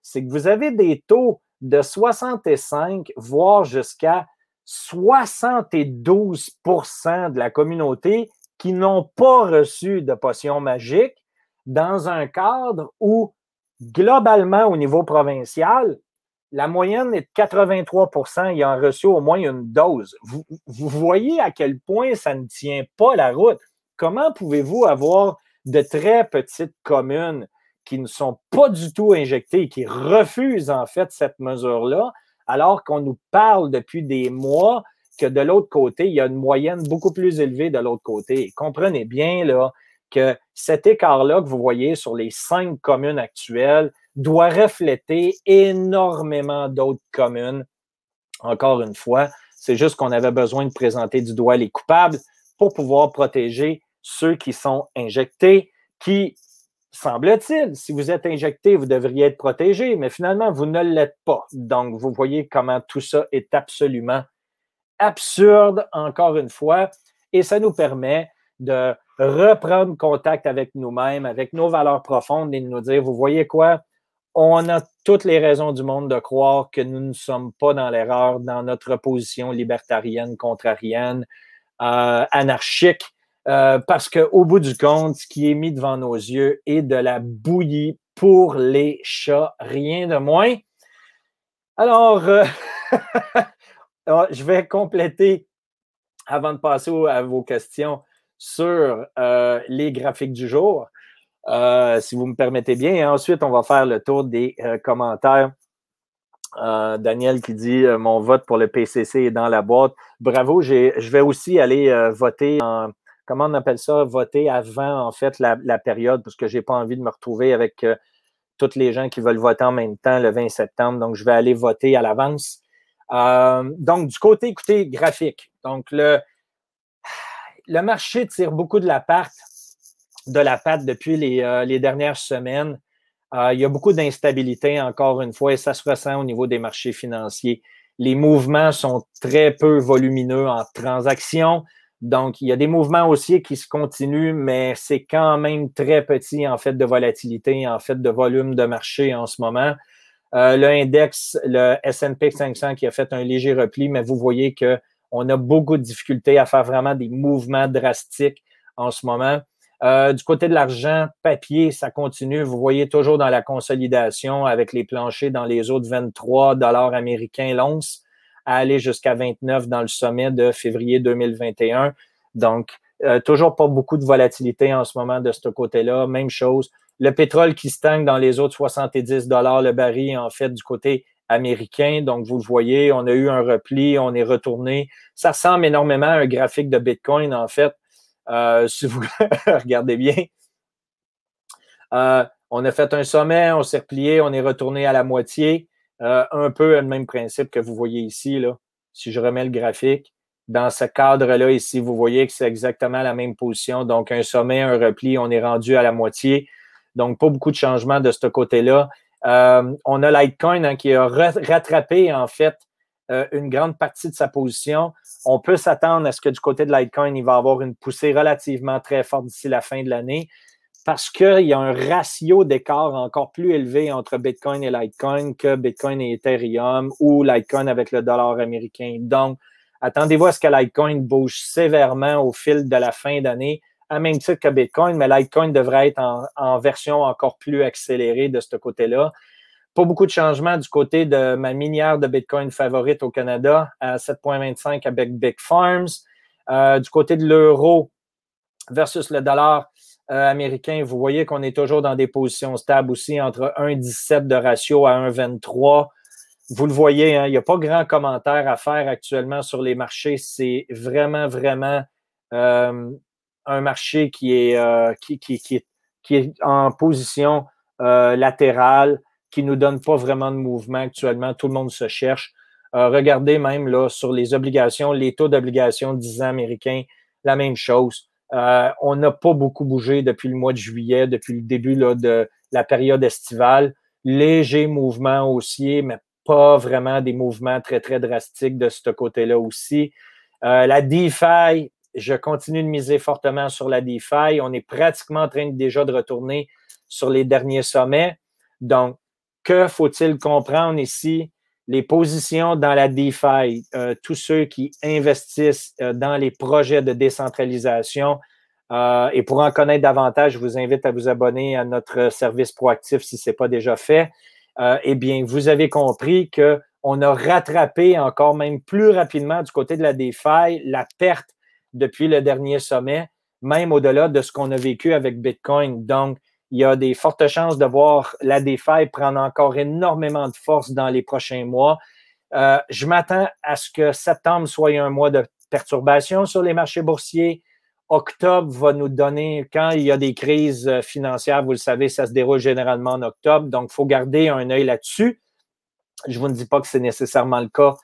c'est que vous avez des taux de 65, voire jusqu'à 72% de la communauté qui n'ont pas reçu de potion magique dans un cadre où, globalement, au niveau provincial, la moyenne est de 83% ayant reçu au moins une dose. Vous, voyez à quel point ça ne tient pas la route. Comment pouvez-vous avoir de très petites communes qui ne sont pas du tout injectées, qui refusent en fait cette mesure-là, alors qu'on nous parle depuis des mois que de l'autre côté, il y a une moyenne beaucoup plus élevée de l'autre côté? comprenez bien, là, que cet écart-là que vous voyez sur les cinq communes actuelles doit refléter énormément d'autres communes. Encore une fois, c'est juste qu'on avait besoin de présenter du doigt les coupables pour pouvoir protéger ceux qui sont injectés, qui, semble-t-il, si vous êtes injecté, vous devriez être protégé, mais finalement, vous ne l'êtes pas. Donc, vous voyez comment tout ça est absolument absurde, encore une fois, et ça nous permet de reprendre contact avec nous-mêmes, avec nos valeurs profondes et nous dire, vous voyez quoi, on a toutes les raisons du monde de croire que nous ne sommes pas dans l'erreur dans notre position libertarienne, contrarienne, euh, anarchique, euh, parce qu'au bout du compte, ce qui est mis devant nos yeux est de la bouillie pour les chats, rien de moins. Alors, euh, <laughs> je vais compléter avant de passer à vos questions sur euh, les graphiques du jour, euh, si vous me permettez bien. Et ensuite, on va faire le tour des euh, commentaires. Daniel qui dit Mon vote pour le PCC est dans la boîte. Bravo, je vais aussi aller voter en, comment on appelle ça, voter avant, en fait, la, la période, parce que je n'ai pas envie de me retrouver avec toutes les gens qui veulent voter en même temps le 20 septembre. Donc, je vais aller voter à l'avance. donc, du côté, écoutez, graphique. Donc, le, le marché tire beaucoup de la patte, de la patte depuis les, euh, dernières semaines. Euh, il y a beaucoup d'instabilité, encore une fois, et ça se ressent au niveau des marchés financiers. Les mouvements sont très peu volumineux en transactions. Donc, il y a des mouvements haussiers qui se continuent, mais c'est quand même très petit en fait de volatilité, en fait de volume de marché en ce moment. Euh, le index, le S&P 500 qui a fait un léger repli, mais vous voyez qu'on a beaucoup de difficultés à faire vraiment des mouvements drastiques en ce moment. Euh, du côté de l'argent, papier, ça continue. Vous voyez toujours dans la consolidation avec les planchers dans les autres 23 dollars américains l'once à aller jusqu'à 29 dans le sommet de février 2021. Donc, euh, toujours pas beaucoup de volatilité en ce moment de ce côté-là. Même chose. Le pétrole qui stagne dans les autres 70 dollars le baril, en fait, du côté américain. Donc, vous le voyez, on a eu un repli, on est retourné. Ça ressemble énormément à un graphique de Bitcoin, en fait, euh, <laughs> si vous regardez bien. Euh, on a fait un sommet, on s'est replié, on est retourné à la moitié. Euh, un peu le même principe que vous voyez ici, là. Si je remets le graphique, dans ce cadre-là, ici, vous voyez que c'est exactement la même position. Donc, un sommet, un repli, on est rendu à la moitié. Donc, pas beaucoup de changements de ce côté-là. Euh, on a Litecoin hein, qui a rattrapé, en fait, euh, une grande partie de sa position. On peut s'attendre à ce que du côté de Litecoin, il va avoir une poussée relativement très forte d'ici la fin de l'année parce qu'il y a un ratio d'écart encore plus élevé entre Bitcoin et Litecoin que Bitcoin et Ethereum ou Litecoin avec le dollar américain. Donc, attendez-vous à ce que Litecoin bouge sévèrement au fil de la fin d'année, à même titre que Bitcoin, mais Litecoin devrait être en, version encore plus accélérée de ce côté-là. Pas beaucoup de changements du côté de ma minière de Bitcoin favorite au Canada à 7,25 avec Big Farms. Euh, du côté de l'euro versus le dollar, euh, américain, vous voyez qu'on est toujours dans des positions stables aussi, entre 1,17 de ratio à 1,23. Vous le voyez, hein, il n'y a pas grand commentaire à faire actuellement sur les marchés. C'est vraiment, vraiment euh, un marché qui est, euh, qui, qui, est en position latérale, qui ne nous donne pas vraiment de mouvement actuellement. Tout le monde se cherche. regardez même là, sur les obligations, les taux d'obligation 10 ans américains, la même chose. Euh, on n'a pas beaucoup bougé depuis le mois de juillet, depuis le début de la période estivale. Léger mouvement haussier, mais pas vraiment des mouvements très, très drastiques de ce côté-là aussi. Euh, la DeFi, je continue de miser fortement sur la DeFi. On est pratiquement en train déjà de retourner sur les derniers sommets. Donc, que faut-il comprendre ici? les positions dans la DeFi, euh, tous ceux qui investissent euh, dans les projets de décentralisation. Euh, et pour en connaître davantage, je vous invite à vous abonner à notre service proactif si ce n'est pas déjà fait. eh bien, vous avez compris qu'on a rattrapé encore même plus rapidement du côté de la DeFi la perte depuis le dernier sommet, même au-delà de ce qu'on a vécu avec Bitcoin. Donc, il y a des fortes chances de voir la DeFi prendre encore énormément de force dans les prochains mois. Euh, je m'attends à ce que septembre soit un mois de perturbation sur les marchés boursiers. Octobre va nous donner, quand il y a des crises euh, financières, vous le savez, ça se déroule généralement en octobre, donc il faut garder un œil là-dessus. Je ne vous dis pas que c'est nécessairement le cas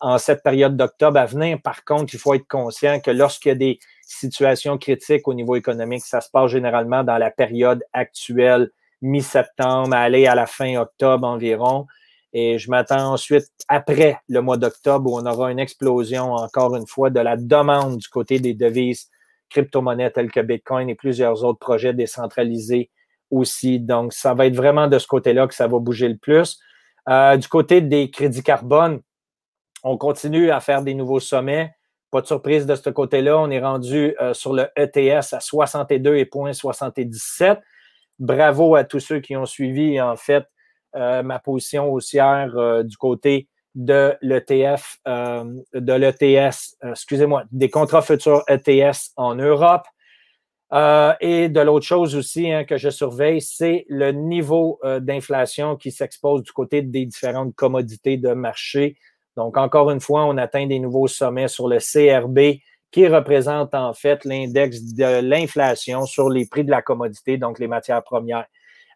en cette période d'octobre à venir. Par contre, il faut être conscient que lorsqu'il y a des situation critique au niveau économique. Ça se passe généralement dans la période actuelle, mi-septembre, aller à la fin octobre environ. Et je m'attends ensuite, après le mois d'octobre, où on aura une explosion, encore une fois, de la demande du côté des devises crypto-monnaies telles que Bitcoin et plusieurs autres projets décentralisés aussi. Donc, ça va être vraiment de ce côté-là que ça va bouger le plus. Euh, du côté des crédits carbone, on continue à faire des nouveaux sommets. Pas de surprise de ce côté-là. On est rendu euh, sur le ETS à 62,77. Bravo à tous ceux qui ont suivi, en fait, euh, ma position haussière euh, du côté de l'ETF, de l'ETS, excusez-moi, des contrats futurs ETS en Europe. et de l'autre chose aussi hein, que je surveille, c'est le niveau d'inflation qui s'expose du côté des différentes commodités de marché. Donc, encore une fois, on atteint des nouveaux sommets sur le CRB qui représente en fait l'index de l'inflation sur les prix de la commodité, donc les matières premières.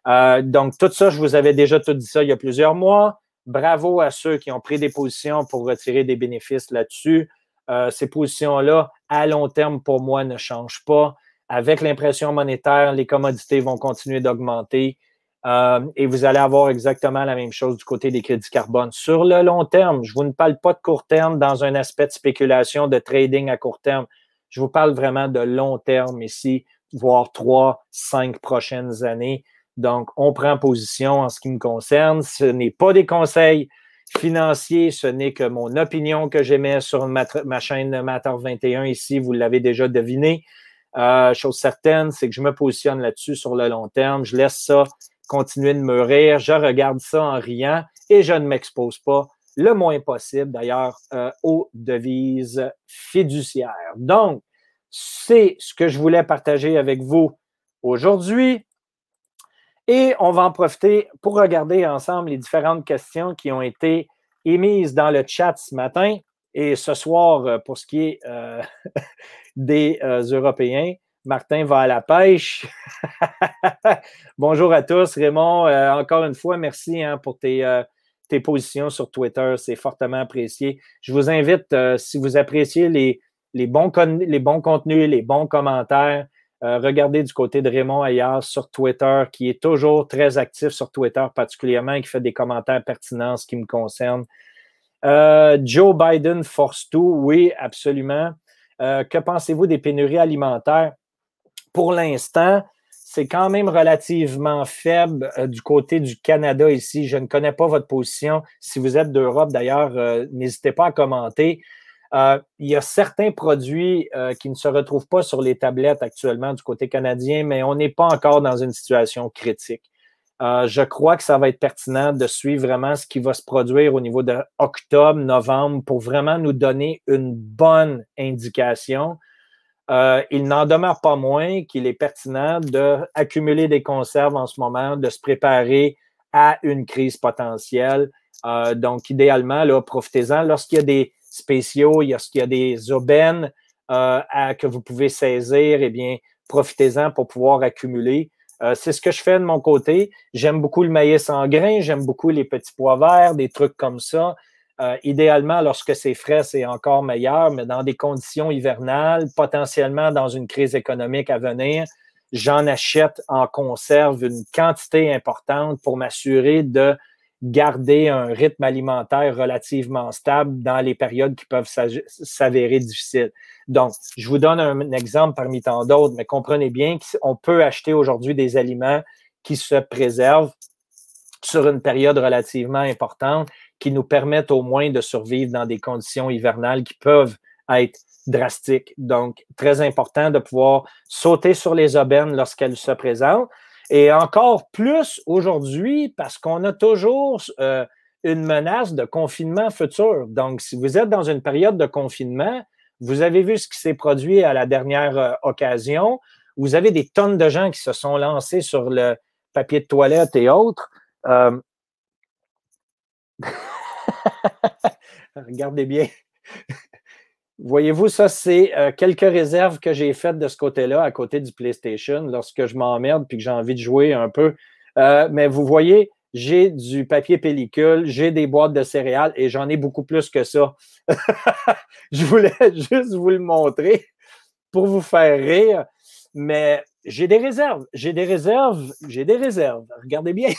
Euh, donc, tout ça, je vous avais déjà tout dit ça il y a plusieurs mois. Bravo à ceux qui ont pris des positions pour retirer des bénéfices là-dessus. Euh, ces positions-là, à long terme, pour moi, ne changent pas. Avec l'impression monétaire, les commodités vont continuer d'augmenter. Euh, et vous allez avoir exactement la même chose du côté des crédits carbone. Sur le long terme, je vous ne parle pas de court terme dans un aspect de spéculation, de trading à court terme. Je vous parle vraiment de long terme ici, voire trois, cinq prochaines années. Donc, on prend position en ce qui me concerne. Ce n'est pas des conseils financiers, ce n'est que mon opinion que j'émets sur ma, chaîne Matter 21 ici. Vous l'avez déjà deviné. Euh, chose certaine, c'est que je me positionne là-dessus sur le long terme. Je laisse ça continuer de me rire. Je regarde ça en riant et je ne m'expose pas le moins possible, d'ailleurs, euh, aux devises fiduciaires. Donc, c'est ce que je voulais partager avec vous aujourd'hui. Et on va en profiter pour regarder ensemble les différentes questions qui ont été émises dans le chat ce matin et ce soir euh, pour ce qui est euh, <laughs> des Européens. Martin va à la pêche. <laughs> Bonjour à tous. Raymond, encore une fois, merci hein, pour tes, tes, positions sur Twitter. C'est fortement apprécié. Je vous invite, si vous appréciez les, bons, les bons contenus, les bons commentaires, euh, regardez du côté de Raymond Ayard sur Twitter, qui est toujours très actif sur Twitter particulièrement, qui fait des commentaires pertinents en ce qui me concerne. Euh, Joe Biden force tout, oui, absolument. Euh, que pensez-vous des pénuries alimentaires? Pour l'instant, c'est quand même relativement faible du côté du Canada ici. Je ne connais pas votre position. Si vous êtes d'Europe, d'ailleurs, n'hésitez pas à commenter. Euh, il y a certains produits euh, qui ne se retrouvent pas sur les tablettes actuellement du côté canadien, mais on n'est pas encore dans une situation critique. Euh, je crois que ça va être pertinent de suivre vraiment ce qui va se produire au niveau de octobre, novembre pour vraiment nous donner une bonne indication. Il n'en demeure pas moins qu'il est pertinent d'accumuler des conserves en ce moment, de se préparer à une crise potentielle. donc, idéalement, profitez-en. Lorsqu'il y a des, spéciaux, il y a, des aubaines euh, que vous pouvez saisir, eh bien, profitez-en pour pouvoir accumuler. Euh, c'est ce que je fais de mon côté. J'aime beaucoup le maïs en grains, j'aime beaucoup les petits pois verts, des trucs comme ça. Euh, idéalement, lorsque c'est frais, c'est encore meilleur, mais dans des conditions hivernales, potentiellement dans une crise économique à venir, j'en achète en conserve une quantité importante pour m'assurer de garder un rythme alimentaire relativement stable dans les périodes qui peuvent s'avérer difficiles. Donc, je vous donne un exemple parmi tant d'autres, mais comprenez bien qu'on peut acheter aujourd'hui des aliments qui se préservent sur une période relativement importante, qui nous permettent au moins de survivre dans des conditions hivernales qui peuvent être drastiques. Donc, très important de pouvoir sauter sur les aubaines lorsqu'elles se présentent. Et encore plus aujourd'hui parce qu'on a toujours euh, une menace de confinement futur. Donc, si vous êtes dans une période de confinement, vous avez vu ce qui s'est produit à la dernière euh, occasion. Vous avez des tonnes de gens qui se sont lancés sur le papier de toilette et autres. Euh, <laughs> <laughs> regardez bien. Voyez-vous, ça, c'est euh, quelques réserves que j'ai faites de ce côté-là, à côté du PlayStation, lorsque je m'emmerde puis que j'ai envie de jouer un peu. Euh, mais vous voyez, j'ai du papier pellicule, j'ai des boîtes de céréales et j'en ai beaucoup plus que ça. <laughs> je voulais <laughs> juste vous le montrer pour vous faire rire, mais j'ai des réserves, j'ai des réserves, j'ai des réserves. Regardez bien.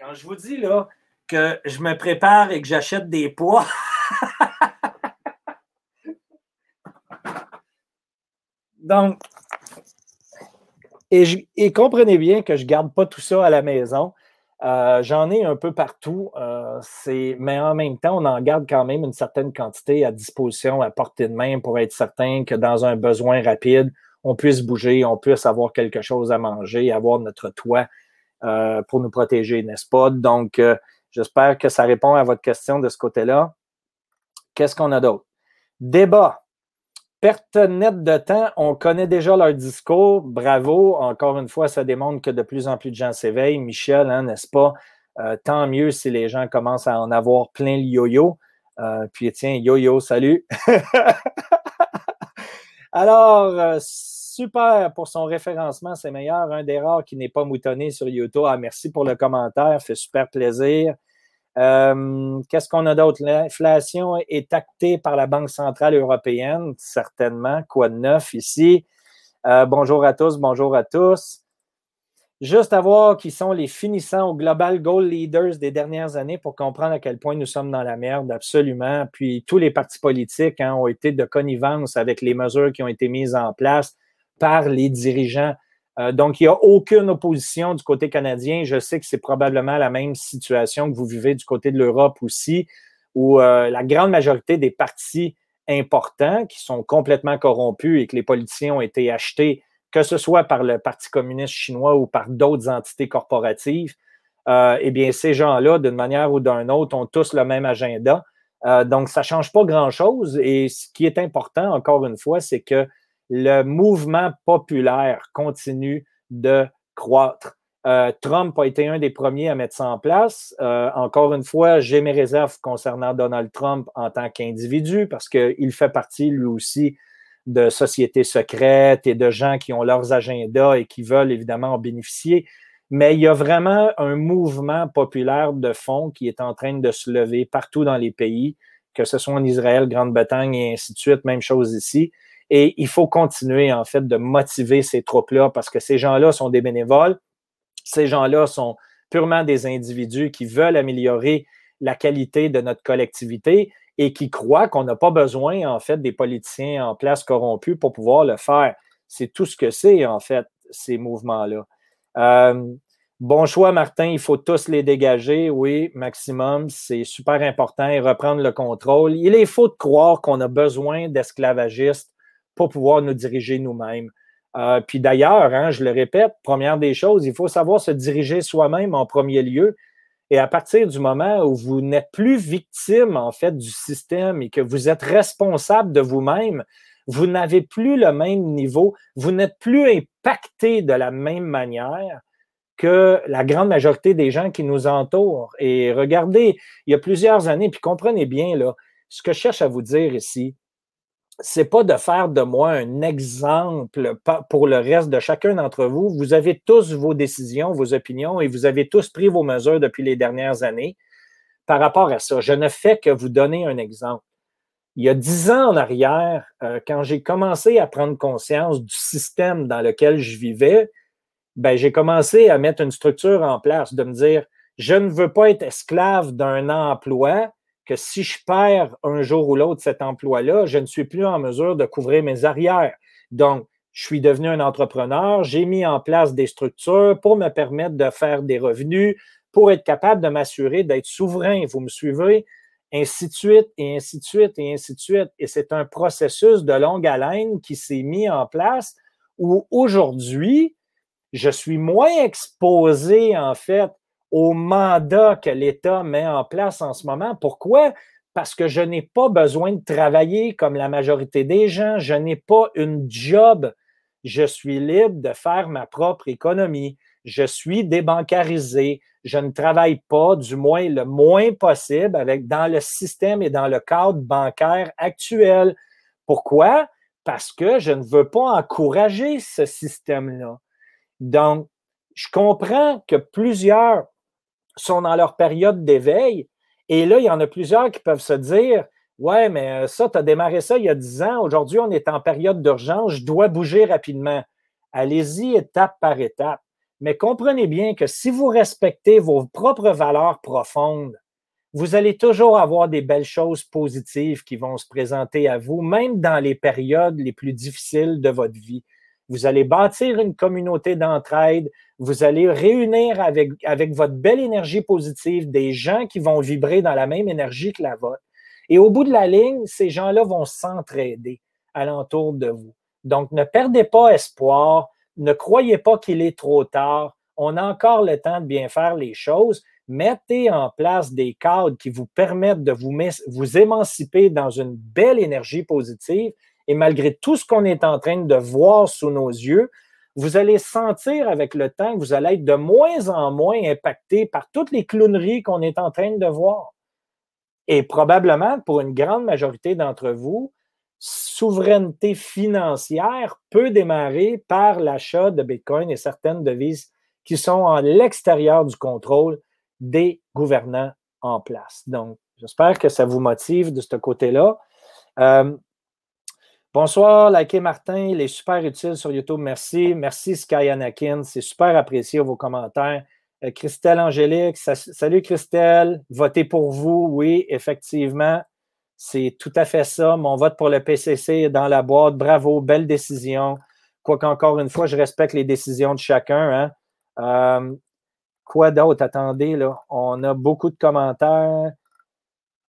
Quand je vous dis là que je me prépare et que j'achète des pois, <laughs> donc, et, comprenez bien que je ne garde pas tout ça à la maison. Euh, j'en ai un peu partout, euh, mais en même temps, on en garde quand même une certaine quantité à disposition, à portée de main pour être certain que dans un besoin rapide, on puisse bouger, on puisse avoir quelque chose à manger, avoir notre toit pour nous protéger, n'est-ce pas? Donc, euh, j'espère que ça répond à votre question de ce côté-là. Qu'est-ce qu'on a d'autre? Débat. Perte nette de temps, on connaît déjà leur discours. Bravo. Encore une fois, ça démontre que de plus en plus de gens s'éveillent. Michel, hein, n'est-ce pas? Euh, tant mieux si les gens commencent à en avoir plein le yo-yo. puis tiens, yo-yo, salut. <laughs> Alors, super pour son référencement, c'est meilleur. Un des rares qui n'est pas moutonné sur YouTube. Ah, merci pour le commentaire, fait super plaisir. Euh, qu'est-ce qu'on a d'autre? L'inflation est actée par la Banque centrale européenne, certainement. Quoi de neuf ici? Euh, bonjour à tous, bonjour à tous. Juste à voir qui sont les finissants au Global Goal Leaders des dernières années pour comprendre à quel point nous sommes dans la merde, absolument. Puis tous les partis politiques hein, ont été de connivence avec les mesures qui ont été mises en place par les dirigeants. Euh, donc, il n'y a aucune opposition du côté canadien. Je sais que c'est probablement la même situation que vous vivez du côté de l'Europe aussi, où euh, la grande majorité des partis importants qui sont complètement corrompus et que les politiciens ont été achetés que ce soit par le Parti communiste chinois ou par d'autres entités corporatives, euh, eh bien, ces gens-là, d'une manière ou d'une autre, ont tous le même agenda. Euh, donc, ça ne change pas grand-chose. Et ce qui est important, encore une fois, c'est que le mouvement populaire continue de croître. Euh, Trump a été un des premiers à mettre ça en place. encore une fois, j'ai mes réserves concernant Donald Trump en tant qu'individu parce qu'il fait partie, lui aussi, de sociétés secrètes et de gens qui ont leurs agendas et qui veulent évidemment en bénéficier. Mais il y a vraiment un mouvement populaire de fond qui est en train de se lever partout dans les pays, que ce soit en Israël, Grande-Bretagne et ainsi de suite, même chose ici. Et il faut continuer, en fait, de motiver ces troupes-là parce que ces gens-là sont des bénévoles. Ces gens-là sont purement des individus qui veulent améliorer la qualité de notre collectivité et qui croient qu'on n'a pas besoin, en fait, des politiciens en place corrompus pour pouvoir le faire. C'est tout ce que c'est, en fait, ces mouvements-là. Euh, bon choix, Martin, il faut tous les dégager, oui, maximum, c'est super important et reprendre le contrôle. Il est faux de croire qu'on a besoin d'esclavagistes pour pouvoir nous diriger nous-mêmes. Euh, puis d'ailleurs, hein, je le répète, première des choses, il faut savoir se diriger soi-même en premier lieu. Et à partir du moment où vous n'êtes plus victime, en fait, du système et que vous êtes responsable de vous-même, vous n'avez plus le même niveau, vous n'êtes plus impacté de la même manière que la grande majorité des gens qui nous entourent. Et regardez, il y a plusieurs années, puis comprenez bien, ce que je cherche à vous dire ici, c'est pas de faire de moi un exemple pour le reste de chacun d'entre vous. Vous avez tous vos décisions, vos opinions et vous avez tous pris vos mesures depuis les dernières années par rapport à ça. Je ne fais que vous donner un exemple. Il y a dix ans en arrière, euh, quand j'ai commencé à prendre conscience du système dans lequel je vivais, ben, j'ai commencé à mettre une structure en place, de me dire, je ne veux pas être esclave d'un emploi que si je perds un jour ou l'autre cet emploi-là, je ne suis plus en mesure de couvrir mes arrières. Donc, je suis devenu un entrepreneur, j'ai mis en place des structures pour me permettre de faire des revenus, pour être capable de m'assurer d'être souverain. Vous me suivez? Ainsi de suite, et ainsi de suite, et ainsi de suite. Et c'est un processus de longue haleine qui s'est mis en place où aujourd'hui, je suis moins exposé, en fait, au mandat que l'État met en place en ce moment. Pourquoi? Parce que je n'ai pas besoin de travailler comme la majorité des gens. Je n'ai pas une job. Je suis libre de faire ma propre économie. Je suis débancarisé. Je ne travaille pas, du moins le moins possible, avec, dans le système et dans le cadre bancaire actuel. Pourquoi? Parce que je ne veux pas encourager ce système-là. Donc, je comprends que plusieurs sont dans leur période d'éveil. Et là, il y en a plusieurs qui peuvent se dire Ouais, mais euh, ça, tu as démarré ça il y a 10 ans. Aujourd'hui, on est en période d'urgence. Je dois bouger rapidement. Allez-y étape par étape. Mais comprenez bien que si vous respectez vos propres valeurs profondes, vous allez toujours avoir des belles choses positives qui vont se présenter à vous, même dans les périodes les plus difficiles de votre vie. Vous allez bâtir une communauté d'entraide, vous allez réunir avec, votre belle énergie positive des gens qui vont vibrer dans la même énergie que la vôtre. Et au bout de la ligne, ces gens-là vont s'entraider alentour de vous. Donc, ne perdez pas espoir, ne croyez pas qu'il est trop tard. On a encore le temps de bien faire les choses. Mettez en place des cadres qui vous permettent de vous, vous émanciper dans une belle énergie positive. Et malgré tout ce qu'on est en train de voir sous nos yeux, vous allez sentir avec le temps que vous allez être de moins en moins impacté par toutes les clowneries qu'on est en train de voir. Et probablement, pour une grande majorité d'entre vous, souveraineté financière peut démarrer par l'achat de Bitcoin et certaines devises qui sont à l'extérieur du contrôle des gouvernants en place. Donc, j'espère que ça vous motive de ce côté-là. Euh, Bonsoir, likez Martin, il est super utile sur YouTube. Merci. Merci Sky Anakin, c'est super apprécié vos commentaires. Euh, Christelle Angélique, salut Christelle, votez pour vous, oui, effectivement. C'est tout à fait ça. Mon vote pour le PCC dans la boîte. Bravo, belle décision. Quoique, encore une fois, je respecte les décisions de chacun. Hein. Euh, quoi d'autre? Attendez, là. On a beaucoup de commentaires.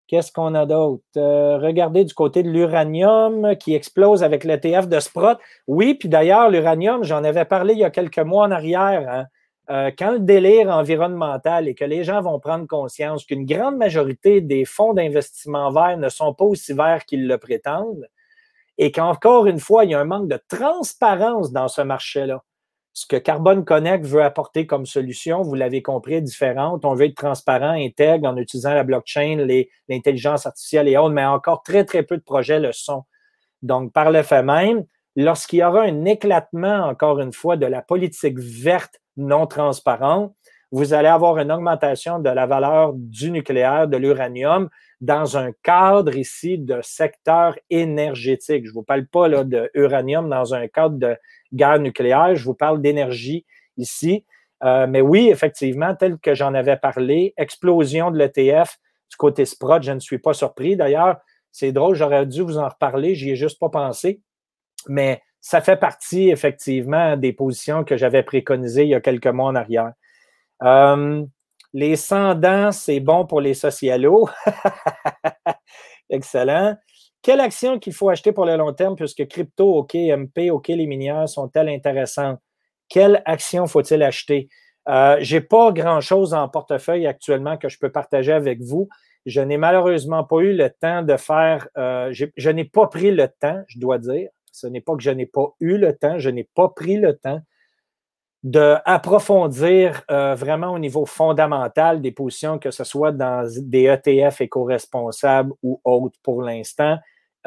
Qu'est-ce qu'on a d'autre? Euh, regardez du côté de l'uranium qui explose avec l'ETF de Sprott. Oui, puis d'ailleurs, l'uranium, j'en avais parlé il y a quelques mois en arrière. Hein. Euh, quand le délire environnemental et que les gens vont prendre conscience qu'une grande majorité des fonds d'investissement verts ne sont pas aussi verts qu'ils le prétendent, et qu'encore une fois, il y a un manque de transparence dans ce marché-là. Ce que Carbone Connect veut apporter comme solution, vous l'avez compris, différente. On veut être transparent, intègre en utilisant la blockchain, l'intelligence artificielle et autres, mais encore très, très peu de projets le sont. Donc, par le fait même, lorsqu'il y aura un éclatement, encore une fois, de la politique verte non transparente, vous allez avoir une augmentation de la valeur du nucléaire, de l'uranium, dans un cadre ici de secteur énergétique. Je ne vous parle pas là, dans un cadre de guerre nucléaire, je vous parle d'énergie ici. Euh, mais oui, effectivement, tel que j'en avais parlé, explosion de l'ETF du côté Sprott, je ne suis pas surpris. D'ailleurs, c'est drôle, j'aurais dû vous en reparler, j'y ai juste pas pensé. Mais ça fait partie effectivement des positions que j'avais préconisées il y a quelques mois en arrière. Euh, les 100 dents, c'est bon pour les socialos. <laughs> Excellent. Quelle action qu'il faut acheter pour le long terme puisque crypto, OK, MP, OK, les minières sont-elles intéressantes? Quelle action faut-il acheter? Euh, je n'ai pas grand-chose en portefeuille actuellement que je peux partager avec vous. Je n'ai malheureusement pas eu le temps de faire, euh, je n'ai pas pris le temps, je dois dire, ce n'est pas que je n'ai pas eu le temps, je n'ai pas pris le temps d'approfondir euh, vraiment au niveau fondamental des positions, que ce soit dans des ETF éco-responsables ou autres pour l'instant.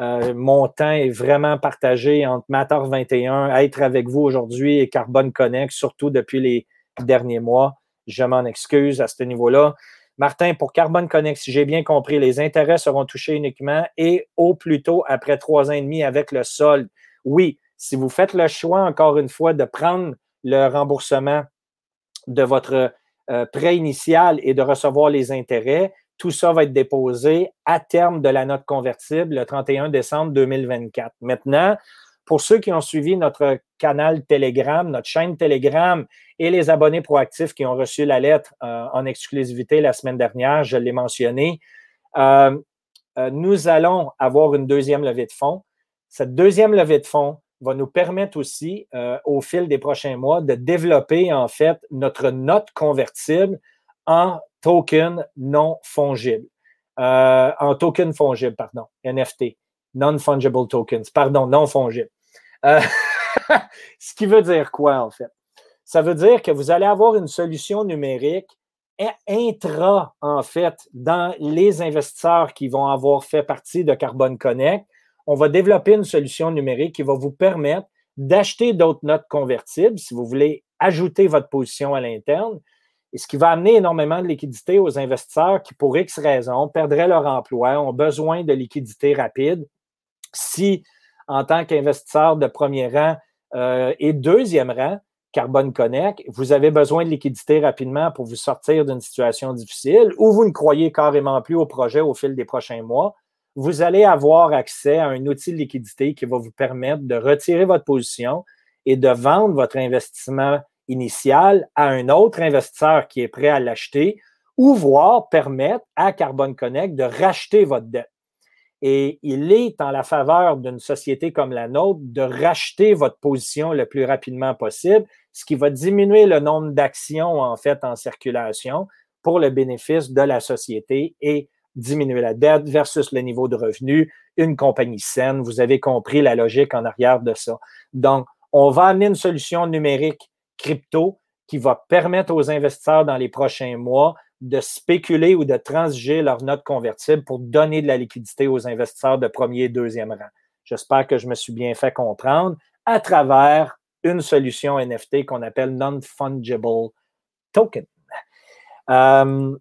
Euh, mon temps est vraiment partagé entre Matter 21, être avec vous aujourd'hui et Carbone Connect, surtout depuis les derniers mois. Je m'en excuse à ce niveau-là. Martin, pour Carbone Connect, si j'ai bien compris, les intérêts seront touchés uniquement et au plus tôt après trois ans et demi avec le solde. Oui, si vous faites le choix, encore une fois, de prendre le remboursement de votre euh, prêt initial et de recevoir les intérêts, tout ça va être déposé à terme de la note convertible le 31 décembre 2024. Maintenant, pour ceux qui ont suivi notre canal Telegram, notre chaîne Telegram et les abonnés proactifs qui ont reçu la lettre euh, en exclusivité la semaine dernière, je l'ai mentionné, euh, nous allons avoir une deuxième levée de fonds. Cette deuxième levée de fonds va nous permettre aussi, au fil des prochains mois, de développer en fait notre note convertible en token non fongible. en token fongible, pardon, NFT, non-fungible tokens, pardon, non fongible. <laughs> ce qui veut dire quoi en fait? Ça veut dire que vous allez avoir une solution numérique intra, en fait, dans les investisseurs qui vont avoir fait partie de Carbone Connect. On va développer une solution numérique qui va vous permettre d'acheter d'autres notes convertibles si vous voulez ajouter votre position à l'interne. Et ce qui va amener énormément de liquidité aux investisseurs qui, pour X raisons, perdraient leur emploi, ont besoin de liquidité rapide. Si, en tant qu'investisseur de premier rang euh, et deuxième rang, Carbone Connect, vous avez besoin de liquidité rapidement pour vous sortir d'une situation difficile ou vous ne croyez carrément plus au projet au fil des prochains mois, vous allez avoir accès à un outil de liquidité qui va vous permettre de retirer votre position et de vendre votre investissement initial à un autre investisseur qui est prêt à l'acheter ou voire permettre à Carbone Connect de racheter votre dette. Et il est en la faveur d'une société comme la nôtre de racheter votre position le plus rapidement possible, ce qui va diminuer le nombre d'actions en fait en circulation pour le bénéfice de la société et diminuer la dette versus le niveau de revenu, une compagnie saine. Vous avez compris la logique en arrière de ça. Donc, on va amener une solution numérique crypto qui va permettre aux investisseurs dans les prochains mois de spéculer ou de transiger leur note convertible pour donner de la liquidité aux investisseurs de premier et deuxième rang. J'espère que je me suis bien fait comprendre à travers une solution NFT qu'on appelle Non-Fungible Token. Euh,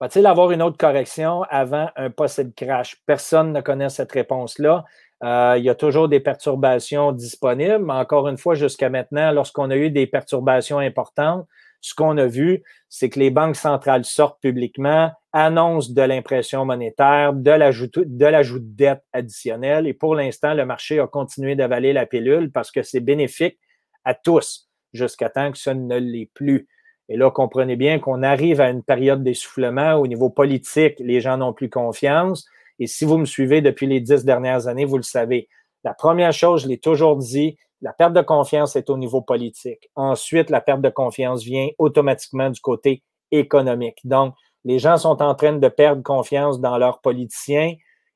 Va-t-il avoir une autre correction avant un possible crash? Personne ne connaît cette réponse-là. Euh, il y a toujours des perturbations disponibles. Mais encore une fois, jusqu'à maintenant, lorsqu'on a eu des perturbations importantes, ce qu'on a vu, c'est que les banques centrales sortent publiquement, annoncent de l'impression monétaire, de l'ajout de, dette additionnelle. Et pour l'instant, le marché a continué d'avaler la pilule parce que c'est bénéfique à tous jusqu'à temps que ça ne l'est plus. Et là, comprenez bien qu'on arrive à une période d'essoufflement au niveau politique. Les gens n'ont plus confiance. Et si vous me suivez depuis les dix dernières années, vous le savez. La première chose, je l'ai toujours dit, la perte de confiance est au niveau politique. Ensuite, la perte de confiance vient automatiquement du côté économique. Donc, les gens sont en train de perdre confiance dans leurs politiciens.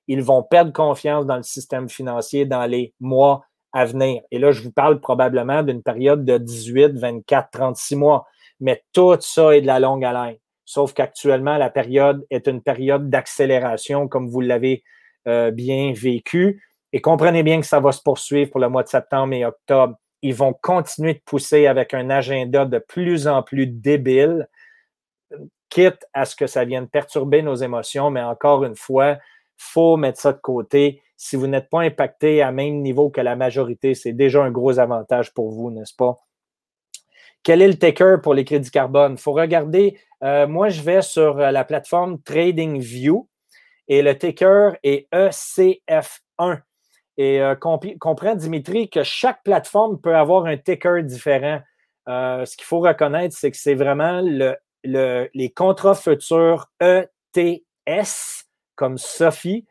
Ils vont perdre confiance dans le système financier dans les mois à venir. Et là, je vous parle probablement d'une période de 18, 24, 36 mois. Mais tout ça est de la longue haleine. Sauf qu'actuellement, la période est une période d'accélération, comme vous l'avez euh, bien vécu. Et comprenez bien que ça va se poursuivre pour le mois de septembre et octobre. Ils vont continuer de pousser avec un agenda de plus en plus débile, quitte à ce que ça vienne perturber nos émotions. Mais encore une fois, faut mettre ça de côté. Si vous n'êtes pas impacté à même niveau que la majorité, c'est déjà un gros avantage pour vous, n'est-ce pas? Quel est le taker pour les crédits carbone? Il faut regarder. Euh, moi, je vais sur la plateforme TradingView et le taker est ECF1. Et euh, comprend, Dimitri, que chaque plateforme peut avoir un ticker différent. Euh, ce qu'il faut reconnaître, c'est que c'est vraiment le, les contrats futurs ETS, comme Sophie,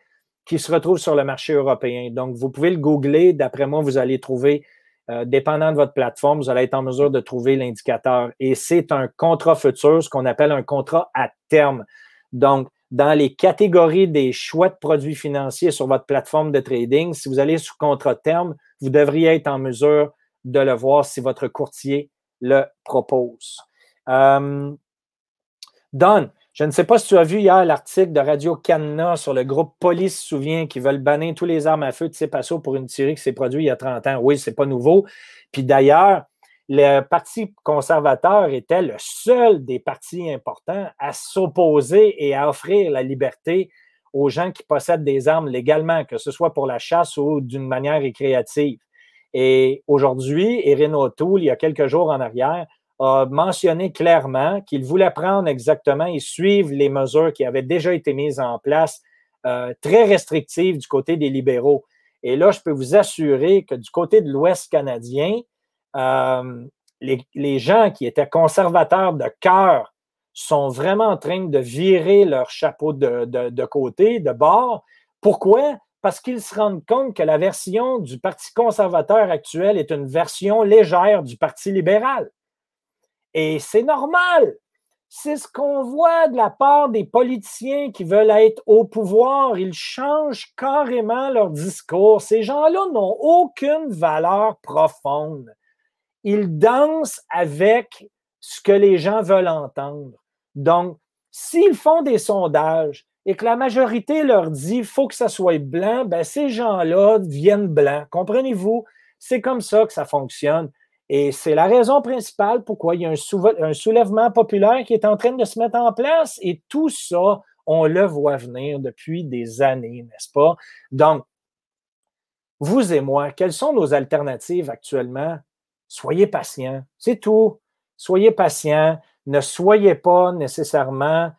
qui se retrouvent sur le marché européen. Donc, vous pouvez le googler. D'après moi, vous allez trouver, euh, dépendant de votre plateforme, vous allez être en mesure de trouver l'indicateur. Et c'est un contrat futur, ce qu'on appelle un contrat à terme. Donc, dans les catégories des choix de produits financiers sur votre plateforme de trading, si vous allez sous contrat terme, vous devriez être en mesure de le voir si votre courtier le propose. Euh, je ne sais pas si tu as vu hier l'article de Radio Canada sur le groupe Police Souvient qui veulent bannir tous les armes à feu de ces passos pour une série qui s'est produite il y a 30 ans. Oui, c'est pas nouveau. Puis d'ailleurs, le Parti conservateur était le seul des partis importants à s'opposer et à offrir la liberté aux gens qui possèdent des armes légalement, que ce soit pour la chasse ou d'une manière récréative. Et aujourd'hui, Erin O'Toole, il y a quelques jours en arrière, a mentionné clairement qu'il voulait prendre exactement et suivre les mesures qui avaient déjà été mises en place, euh, très restrictives du côté des libéraux. Et là, je peux vous assurer que du côté de l'Ouest canadien, euh, les, gens qui étaient conservateurs de cœur sont vraiment en train de virer leur chapeau de, côté, de bord. Pourquoi? Parce qu'ils se rendent compte que la version du Parti conservateur actuel est une version légère du Parti libéral. Et c'est normal. C'est ce qu'on voit de la part des politiciens qui veulent être au pouvoir. Ils changent carrément leur discours. Ces gens-là n'ont aucune valeur profonde ils dansent avec ce que les gens veulent entendre. Donc, s'ils font des sondages et que la majorité leur dit faut que ça soit blanc, ben ces gens-là viennent blancs. Comprenez-vous? C'est comme ça que ça fonctionne. Et c'est la raison principale pourquoi il y a un, soulèvement populaire qui est en train de se mettre en place. Et tout ça, on le voit venir depuis des années, n'est-ce pas? Donc, vous et moi, quelles sont nos alternatives actuellement? soyez patient. C'est tout. Soyez patient. Ne soyez pas nécessairement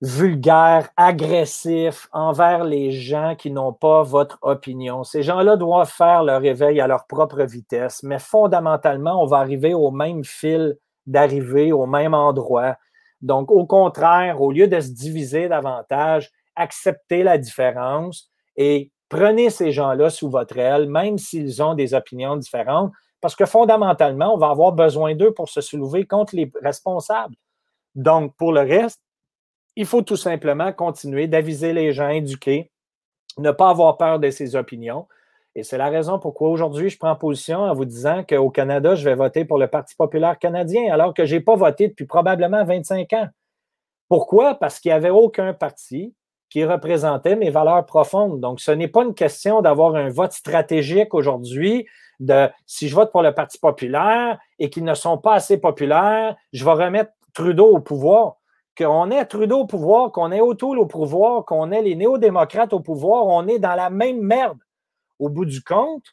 vulgaire, agressif envers les gens qui n'ont pas votre opinion. Ces gens-là doivent faire leur réveil à leur propre vitesse, mais fondamentalement, on va arriver au même fil d'arrivée, au même endroit. Donc, au contraire, au lieu de se diviser davantage, acceptez la différence et prenez ces gens-là sous votre aile, même s'ils ont des opinions différentes, parce que fondamentalement, on va avoir besoin d'eux pour se soulever contre les responsables. Donc, pour le reste, il faut tout simplement continuer d'aviser les gens, éduquer, ne pas avoir peur de ses opinions. Et c'est la raison pourquoi aujourd'hui, je prends position en vous disant qu'au Canada, je vais voter pour le Parti populaire canadien, alors que je n'ai pas voté depuis probablement 25 ans. Pourquoi? Parce qu'il n'y avait aucun parti qui représentait mes valeurs profondes. Donc, ce n'est pas une question d'avoir un vote stratégique aujourd'hui de si je vote pour le Parti populaire et qu'ils ne sont pas assez populaires, je vais remettre Trudeau au pouvoir. Qu'on ait Trudeau au pouvoir, qu'on ait O'Toole au pouvoir, qu'on ait les néo-démocrates au pouvoir, on est dans la même merde. au bout du compte,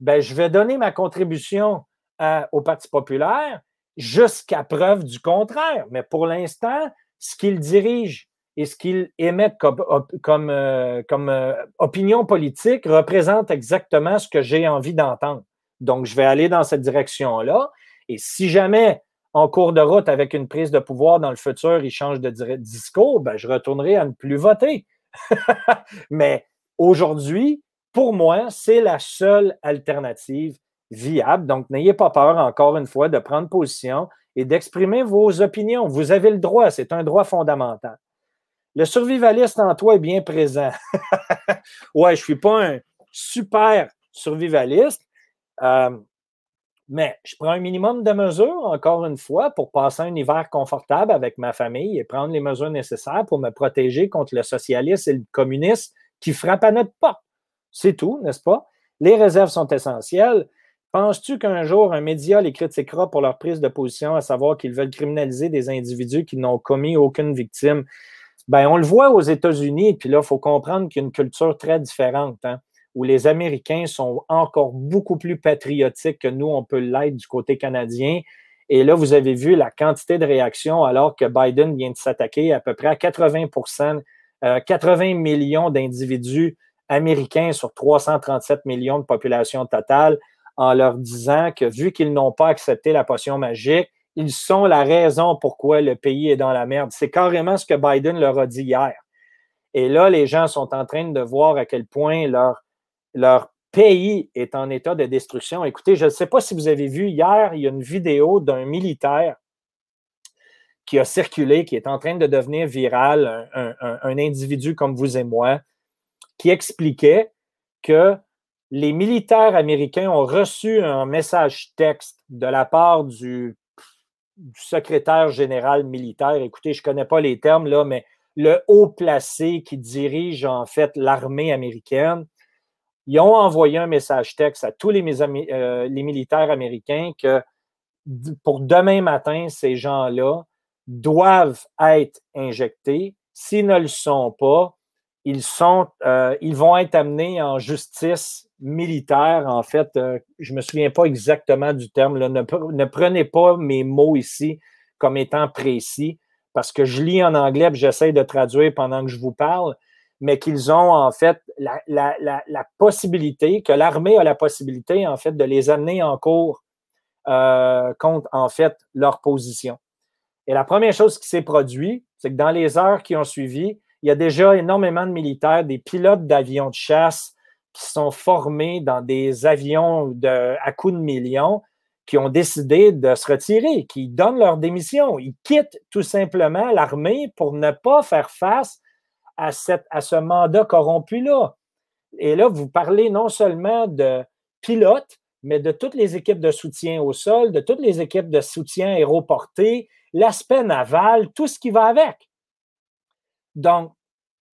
ben, je vais donner ma contribution au Parti populaire jusqu'à preuve du contraire. Mais pour l'instant, ce qu'il dirige et ce qu'il émet comme, euh, euh, opinion politique représente exactement ce que j'ai envie d'entendre. Donc, je vais aller dans cette direction-là. Et si jamais, en cours de route, avec une prise de pouvoir dans le futur, il change de discours, ben, je retournerai à ne plus voter. <laughs> Mais aujourd'hui, pour moi, c'est la seule alternative viable. Donc, n'ayez pas peur, encore une fois, de prendre position et d'exprimer vos opinions. Vous avez le droit, c'est un droit fondamental. Le survivaliste en toi est bien présent. <laughs> ouais, je ne suis pas un super survivaliste, euh, mais je prends un minimum de mesures, encore une fois, pour passer un hiver confortable avec ma famille et prendre les mesures nécessaires pour me protéger contre le socialiste et le communiste qui frappent à notre porte. C'est tout, n'est-ce pas? Les réserves sont essentielles. Penses-tu qu'un jour, un média les critiquera pour leur prise de position, à savoir qu'ils veulent criminaliser des individus qui n'ont commis aucune victime? Ben, on le voit aux États-Unis, puis là, il faut comprendre qu'il y a une culture très différente, hein, où les Américains sont encore beaucoup plus patriotiques que nous, on peut l'être du côté canadien. Et là, vous avez vu la quantité de réactions alors que Biden vient de s'attaquer à peu près à 80% 80 euh, millions d'individus américains sur 337 millions de population totale en leur disant que vu qu'ils n'ont pas accepté la potion magique, ils sont la raison pourquoi le pays est dans la merde. C'est carrément ce que Biden leur a dit hier. Et là, les gens sont en train de voir à quel point leur, leur pays est en état de destruction. Écoutez, je ne sais pas si vous avez vu hier, il y a une vidéo d'un militaire qui a circulé, qui est en train de devenir viral, un, individu comme vous et moi, qui expliquait que les militaires américains ont reçu un message texte de la part du, secrétaire général militaire. Écoutez, je ne connais pas les termes là, mais le haut placé qui dirige en fait l'armée américaine. Ils ont envoyé un message texte à tous les, euh, militaires américains que pour demain matin, ces gens-là doivent être injectés. S'ils ne le sont pas, ils, sont, euh, ils vont être amenés en justice militaire, en fait, euh, je ne me souviens pas exactement du terme, ne, prenez pas mes mots ici comme étant précis, parce que je lis en anglais et j'essaie de traduire pendant que je vous parle, mais qu'ils ont en fait la, possibilité, que l'armée a la possibilité en fait de les amener en cours euh, contre en fait leur position. Et la première chose qui s'est produite, c'est que dans les heures qui ont suivi, il y a déjà énormément de militaires, des pilotes d'avions de chasse, qui sont formés dans des avions à coups de millions qui ont décidé de se retirer, qui donnent leur démission. Ils quittent tout simplement l'armée pour ne pas faire face à, ce mandat corrompu-là. Et là, vous parlez non seulement de pilotes, mais de toutes les équipes de soutien au sol, de toutes les équipes de soutien aéroporté, l'aspect naval, tout ce qui va avec. Donc,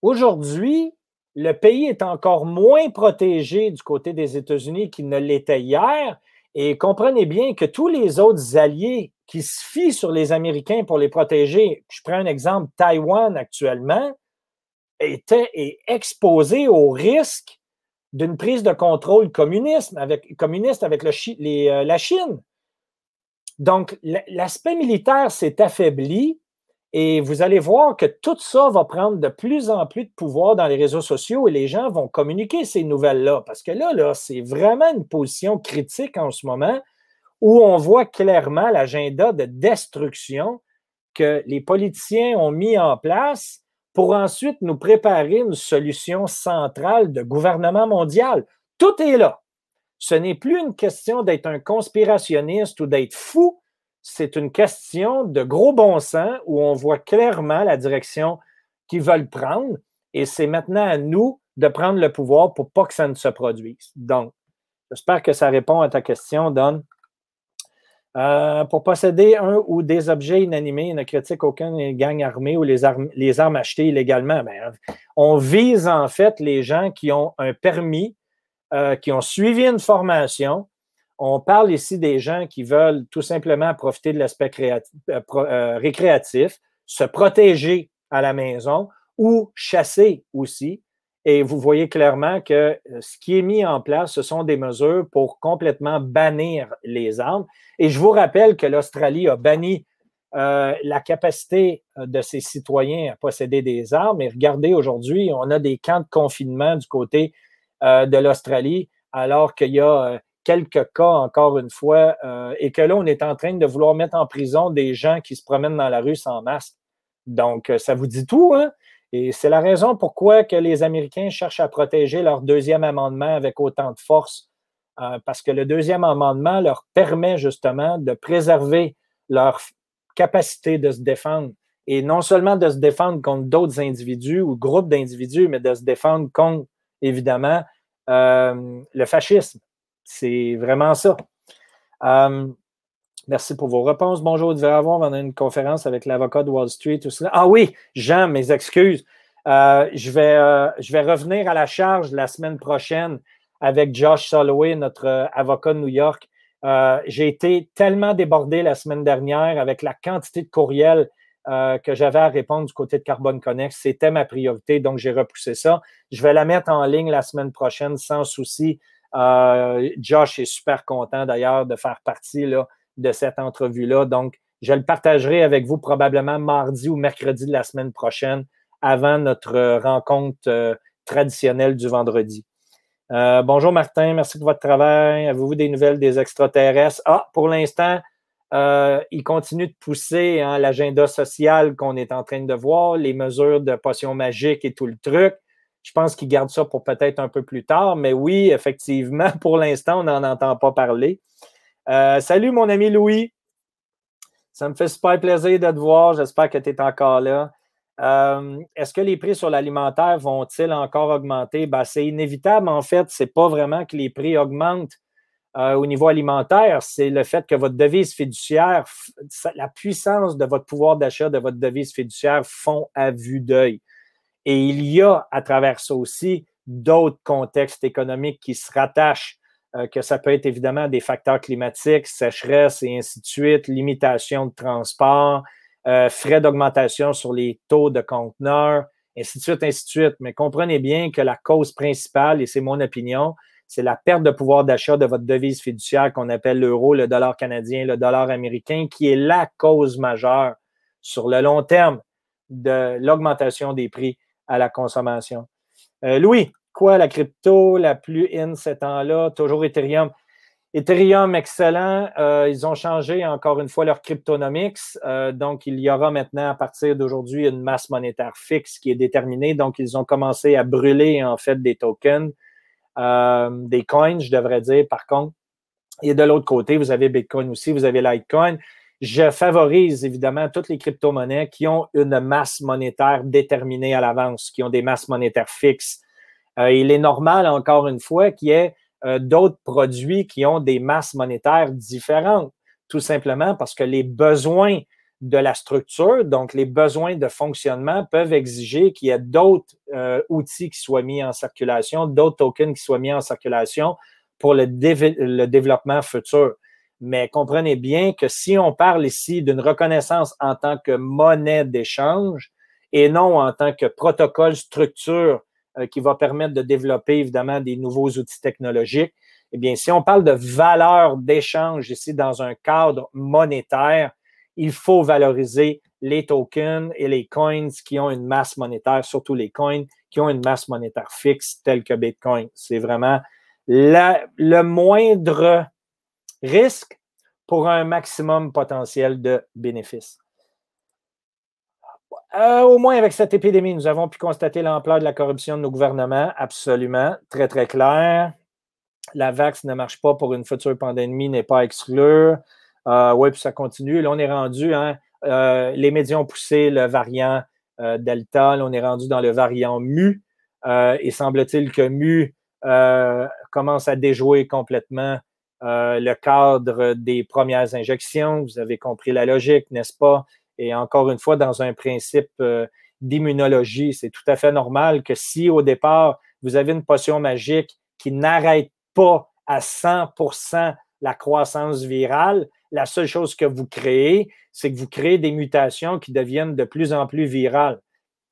aujourd'hui, le pays est encore moins protégé du côté des États-Unis qu'il ne l'était hier. Et comprenez bien que tous les autres alliés qui se fient sur les Américains pour les protéger, je prends un exemple, Taïwan actuellement, était exposé au risque d'une prise de contrôle communiste avec, communiste avec euh, la Chine. Donc, l'aspect militaire s'est affaibli et vous allez voir que tout ça va prendre de plus en plus de pouvoir dans les réseaux sociaux et les gens vont communiquer ces nouvelles-là. Parce que là, là c'est vraiment une position critique en ce moment où on voit clairement l'agenda de destruction que les politiciens ont mis en place pour ensuite nous préparer une solution centrale de gouvernement mondial. Tout est là. Ce n'est plus une question d'être un conspirationniste ou d'être fou, c'est une question de gros bon sens où on voit clairement la direction qu'ils veulent prendre et c'est maintenant à nous de prendre le pouvoir pour pas que ça ne se produise. Donc, j'espère que ça répond à ta question, Don. Euh, pour posséder un ou des objets inanimés, ne critique aucune gang armée ou les armes, achetées illégalement. Ben, on vise en fait les gens qui ont un permis, euh, qui ont suivi une formation, on parle ici des gens qui veulent tout simplement profiter de l'aspect euh, récréatif, se protéger à la maison ou chasser aussi. Et vous voyez clairement que euh, ce qui est mis en place, ce sont des mesures pour complètement bannir les armes. Et je vous rappelle que l'Australie a banni euh, la capacité euh, de ses citoyens à posséder des armes. Et regardez, aujourd'hui, on a des camps de confinement du côté de l'Australie, alors qu'il y a quelques cas, encore une fois, et que là, on est en train de vouloir mettre en prison des gens qui se promènent dans la rue sans masque. Donc, ça vous dit tout, hein? Et c'est la raison pourquoi que les Américains cherchent à protéger leur deuxième amendement avec autant de force, euh, parce que le deuxième amendement leur permet justement de préserver leur capacité de se défendre. Et non seulement de se défendre contre d'autres individus ou groupes d'individus, mais de se défendre contre, évidemment, euh, le fascisme. C'est vraiment ça. Euh, Merci pour vos réponses. Bonjour, vous devez avoir on a une conférence avec l'avocat de Wall Street. Tout cela. Ah oui, Jean, mes excuses. Euh, je, vais, euh, je vais revenir à la charge la semaine prochaine avec Josh Soloway, notre euh, avocat de New York. J'ai été tellement débordé la semaine dernière avec la quantité de courriels que j'avais à répondre du côté de Carbone Connect. C'était ma priorité, donc j'ai repoussé ça. Je vais la mettre en ligne la semaine prochaine sans souci. Josh est super content d'ailleurs de faire partie là, de cette entrevue-là. Donc, je le partagerai avec vous probablement mardi ou mercredi de la semaine prochaine avant notre rencontre euh, traditionnelle du vendredi. Euh, bonjour Martin, merci de votre travail. Avez-vous des nouvelles des extraterrestres? Ah, pour l'instant, euh, il continue de pousser hein, l'agenda social qu'on est en train de voir, les mesures de potions magiques et tout le truc. Je pense qu'il garde ça pour peut-être un peu plus tard, mais oui, effectivement, <laughs> pour l'instant, on n'en entend pas parler. Euh, salut, mon ami Louis. Ça me fait super plaisir de te voir. J'espère que tu es encore là. Euh, est-ce que les prix sur l'alimentaire vont-ils encore augmenter? Ben, c'est inévitable, en fait. Ce n'est pas vraiment que les prix augmentent euh, au niveau alimentaire. C'est le fait que votre devise fiduciaire, la puissance de votre pouvoir d'achat de votre devise fiduciaire font à vue d'œil. Et il y a à travers ça aussi d'autres contextes économiques qui se rattachent que ça peut être évidemment des facteurs climatiques, sécheresse et ainsi de suite, limitation de transport, euh, frais d'augmentation sur les taux de conteneurs, ainsi de suite, ainsi de suite. Mais comprenez bien que la cause principale, et c'est mon opinion, c'est la perte de pouvoir d'achat de votre devise fiduciaire qu'on appelle l'euro, le dollar canadien, le dollar américain, qui est la cause majeure sur le long terme de l'augmentation des prix à la consommation. Euh, Louis, quoi la crypto la plus in ces temps-là? Toujours Ethereum. Ethereum, excellent. Euh, ils ont changé encore une fois leur cryptonomics. Euh, donc, il y aura maintenant à partir d'aujourd'hui une masse monétaire fixe qui est déterminée. Donc, ils ont commencé à brûler en fait des tokens, euh, des coins, je devrais dire, par contre. Et de l'autre côté, vous avez Bitcoin aussi, vous avez Litecoin. Je favorise évidemment toutes les crypto-monnaies qui ont une masse monétaire déterminée à l'avance, qui ont des masses monétaires fixes il est normal, encore une fois, qu'il y ait euh, d'autres produits qui ont des masses monétaires différentes, tout simplement parce que les besoins de la structure, donc les besoins de fonctionnement peuvent exiger qu'il y ait d'autres euh, outils qui soient mis en circulation, d'autres tokens qui soient mis en circulation pour le, développement futur. Mais comprenez bien que si on parle ici d'une reconnaissance en tant que monnaie d'échange et non en tant que protocole structure euh, qui va permettre de développer évidemment des nouveaux outils technologiques. Eh bien, si on parle de valeur d'échange ici dans un cadre monétaire, il faut valoriser les tokens et les coins qui ont une masse monétaire, surtout les coins qui ont une masse monétaire fixe telle que Bitcoin. C'est vraiment le moindre risque pour un maximum potentiel de bénéfices. Euh, au moins avec cette épidémie, nous avons pu constater l'ampleur de la corruption de nos gouvernements, absolument, très, très clair. La vax ne marche pas pour une future pandémie, n'est pas à exclure. Euh, oui, puis ça continue. Là, on est rendu, hein, euh, les médias ont poussé le variant Delta, là, on est rendu dans le variant Mu. et semble-t-il que Mu commence à déjouer complètement le cadre des premières injections. Vous avez compris la logique, n'est-ce pas? Et encore une fois, dans un principe euh, d'immunologie, c'est tout à fait normal que si au départ, vous avez une potion magique qui n'arrête pas à 100% la croissance virale, la seule chose que vous créez, c'est que vous créez des mutations qui deviennent de plus en plus virales.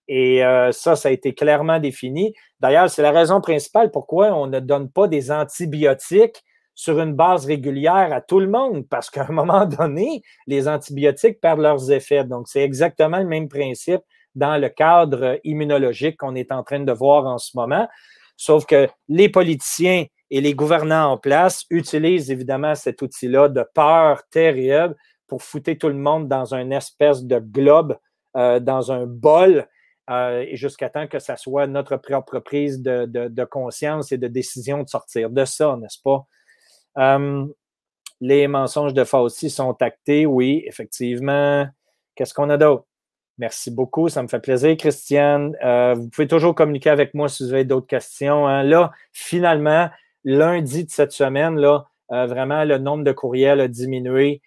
Et euh, ça, ça a été clairement défini. D'ailleurs, c'est la raison principale pourquoi on ne donne pas des antibiotiques sur une base régulière à tout le monde, parce qu'à un <laughs> moment donné, les antibiotiques perdent leurs effets. Donc, c'est exactement le même principe dans le cadre immunologique qu'on est en train de voir en ce moment. Sauf que les politiciens et les gouvernants en place utilisent évidemment cet outil-là de peur terrible pour fouter tout le monde dans une espèce de globe, euh, dans un bol, euh, jusqu'à temps que ça soit notre propre prise de, conscience et de décision de sortir de ça, n'est-ce pas? Euh, les mensonges de Fauci sont actés, oui, effectivement. Qu'est-ce qu'on a d'autre? Merci beaucoup, ça me fait plaisir, Christiane. Euh, vous pouvez toujours communiquer avec moi si vous avez d'autres questions. Hein. Là, finalement, lundi de cette semaine, là, euh, vraiment, le nombre de courriels a diminué.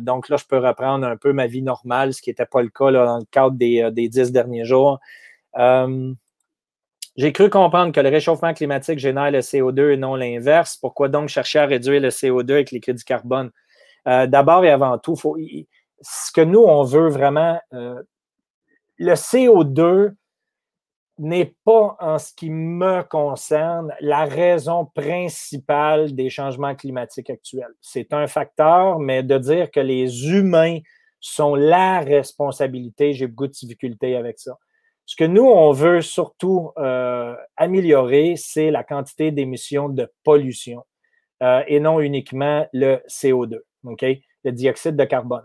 Donc là, je peux reprendre un peu ma vie normale, ce qui n'était pas le cas dans le cadre des, des, dix derniers jours. J'ai cru comprendre que le réchauffement climatique génère le CO2 et non l'inverse. Pourquoi donc chercher à réduire le CO2 avec les crédits carbone? D'abord et avant tout, faut, ce que nous, on veut vraiment le CO2 n'est pas, en ce qui me concerne, la raison principale des changements climatiques actuels. C'est un facteur, mais de dire que les humains sont la responsabilité, j'ai beaucoup de difficultés avec ça. Ce que nous, on veut surtout euh, améliorer, c'est la quantité d'émissions de pollution euh, et non uniquement le CO2, le dioxyde de carbone.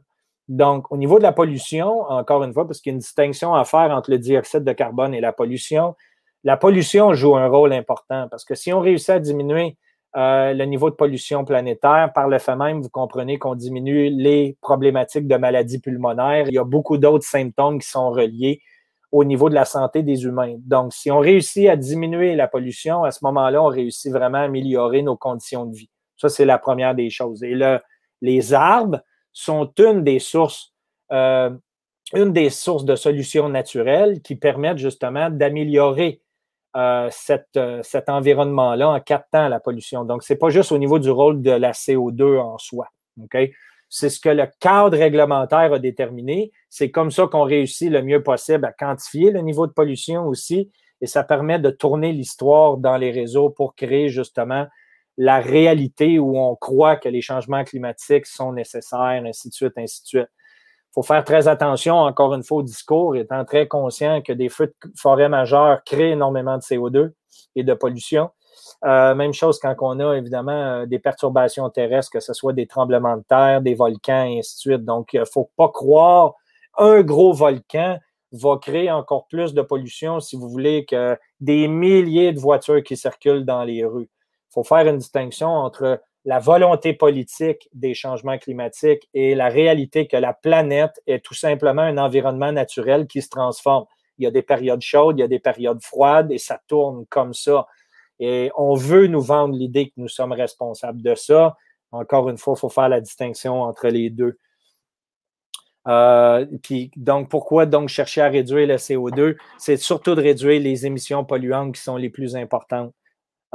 Donc, au niveau de la pollution, encore une fois, parce qu'il y a une distinction à faire entre le dioxyde de carbone et la pollution, la pollution joue un rôle important parce que si on réussit à diminuer euh, le niveau de pollution planétaire, par le fait même, vous comprenez qu'on diminue les problématiques de maladies pulmonaires. Il y a beaucoup d'autres symptômes qui sont reliés au niveau de la santé des humains. Donc, si on réussit à diminuer la pollution, à ce moment-là, on réussit vraiment à améliorer nos conditions de vie. Ça, c'est la première des choses. Et le, les arbres, sont une des sources, euh, une des sources de solutions naturelles qui permettent justement d'améliorer euh, euh, cet environnement-là en captant la pollution. Donc, ce n'est pas juste au niveau du rôle de la CO2 en soi. C'est ce que le cadre réglementaire a déterminé. C'est comme ça qu'on réussit le mieux possible à quantifier le niveau de pollution aussi. Et ça permet de tourner l'histoire dans les réseaux pour créer justement la réalité où on croit que les changements climatiques sont nécessaires, ainsi de suite, ainsi de suite. Il faut faire très attention, encore une fois, au discours, étant très conscient que des feux de forêt majeurs créent énormément de CO2 et de pollution. Euh, même chose quand on a évidemment euh, des perturbations terrestres, que ce soit des tremblements de terre, des volcans, et ainsi de suite. Donc, il ne faut pas croire un gros volcan va créer encore plus de pollution, si vous voulez, que des milliers de voitures qui circulent dans les rues faut faire une distinction entre la volonté politique des changements climatiques et la réalité que la planète est tout simplement un environnement naturel qui se transforme. Il y a des périodes chaudes, il y a des périodes froides et ça tourne comme ça. Et on veut nous vendre l'idée que nous sommes responsables de ça. Encore une fois, il faut faire la distinction entre les deux. Euh, puis, donc, pourquoi donc chercher à réduire le CO2? C'est surtout de réduire les émissions polluantes qui sont les plus importantes.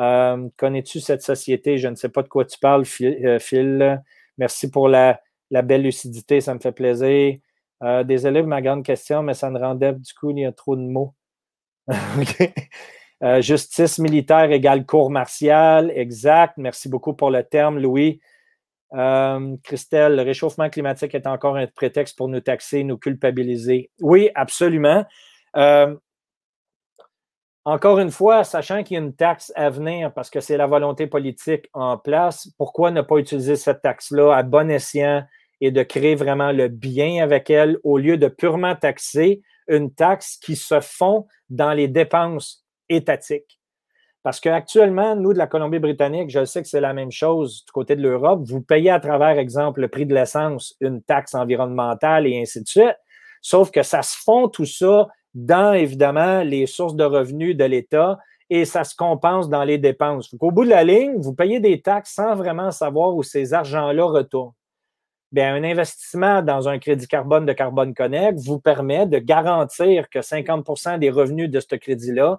Euh, connais-tu cette société? Je ne sais pas de quoi tu parles, euh, Phil. Merci pour la, belle lucidité, ça me fait plaisir. Euh, désolé pour ma grande question, mais ça me rendait du coup, il y a trop de mots. <laughs> justice militaire égale cour martiale, exact. Merci beaucoup pour le terme, Louis. Christelle, le réchauffement climatique est encore un prétexte pour nous taxer, nous culpabiliser. Oui, absolument. Encore une fois, sachant qu'il y a une taxe à venir parce que c'est la volonté politique en place, pourquoi ne pas utiliser cette taxe-là à bon escient et de créer vraiment le bien avec elle au lieu de purement taxer une taxe qui se fond dans les dépenses étatiques? Parce qu'actuellement, nous, de la Colombie-Britannique, je sais que c'est la même chose du côté de l'Europe. Vous payez à travers, exemple, le prix de l'essence, une taxe environnementale et ainsi de suite. Sauf que ça se fond tout ça dans, évidemment, les sources de revenus de l'État et ça se compense dans les dépenses. Au bout de la ligne, vous payez des taxes sans vraiment savoir où ces argents-là retournent. Bien, un investissement dans un crédit carbone de Carbone Connect vous permet de garantir que 50% des revenus de ce crédit-là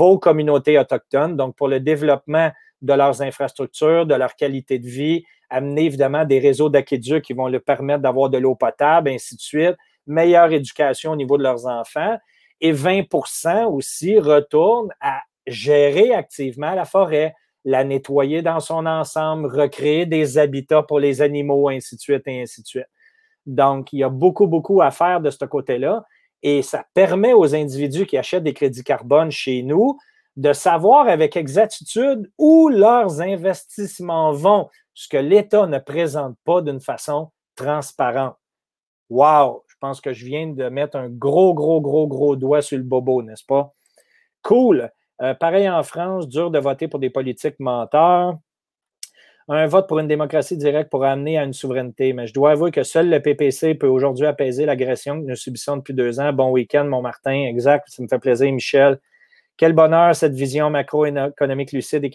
aux communautés autochtones, donc pour le développement de leurs infrastructures, de leur qualité de vie, amener évidemment des réseaux d'aqueducs qui vont leur permettre d'avoir de l'eau potable, ainsi de suite, meilleure éducation au niveau de leurs enfants et 20% aussi retournent à gérer activement la forêt, la nettoyer dans son ensemble, recréer des habitats pour les animaux, ainsi de suite, et ainsi de suite. Donc, il y a beaucoup, beaucoup à faire de ce côté-là. Et ça permet aux individus qui achètent des crédits carbone chez nous de savoir avec exactitude où leurs investissements vont, ce que l'État ne présente pas d'une façon transparente. Wow! Je pense que je viens de mettre un gros, gros, gros, gros doigt sur le bobo, n'est-ce pas? Cool. Euh, pareil en France, dur de voter pour des politiques menteurs. Un vote pour une démocratie directe pour amener à une souveraineté. Mais je dois avouer que seul le PPC peut aujourd'hui apaiser l'agression que nous subissons depuis deux ans. Bon week-end, mon Martin. Exact. Ça me fait plaisir, Michel. Quel bonheur, cette vision macroéconomique lucide et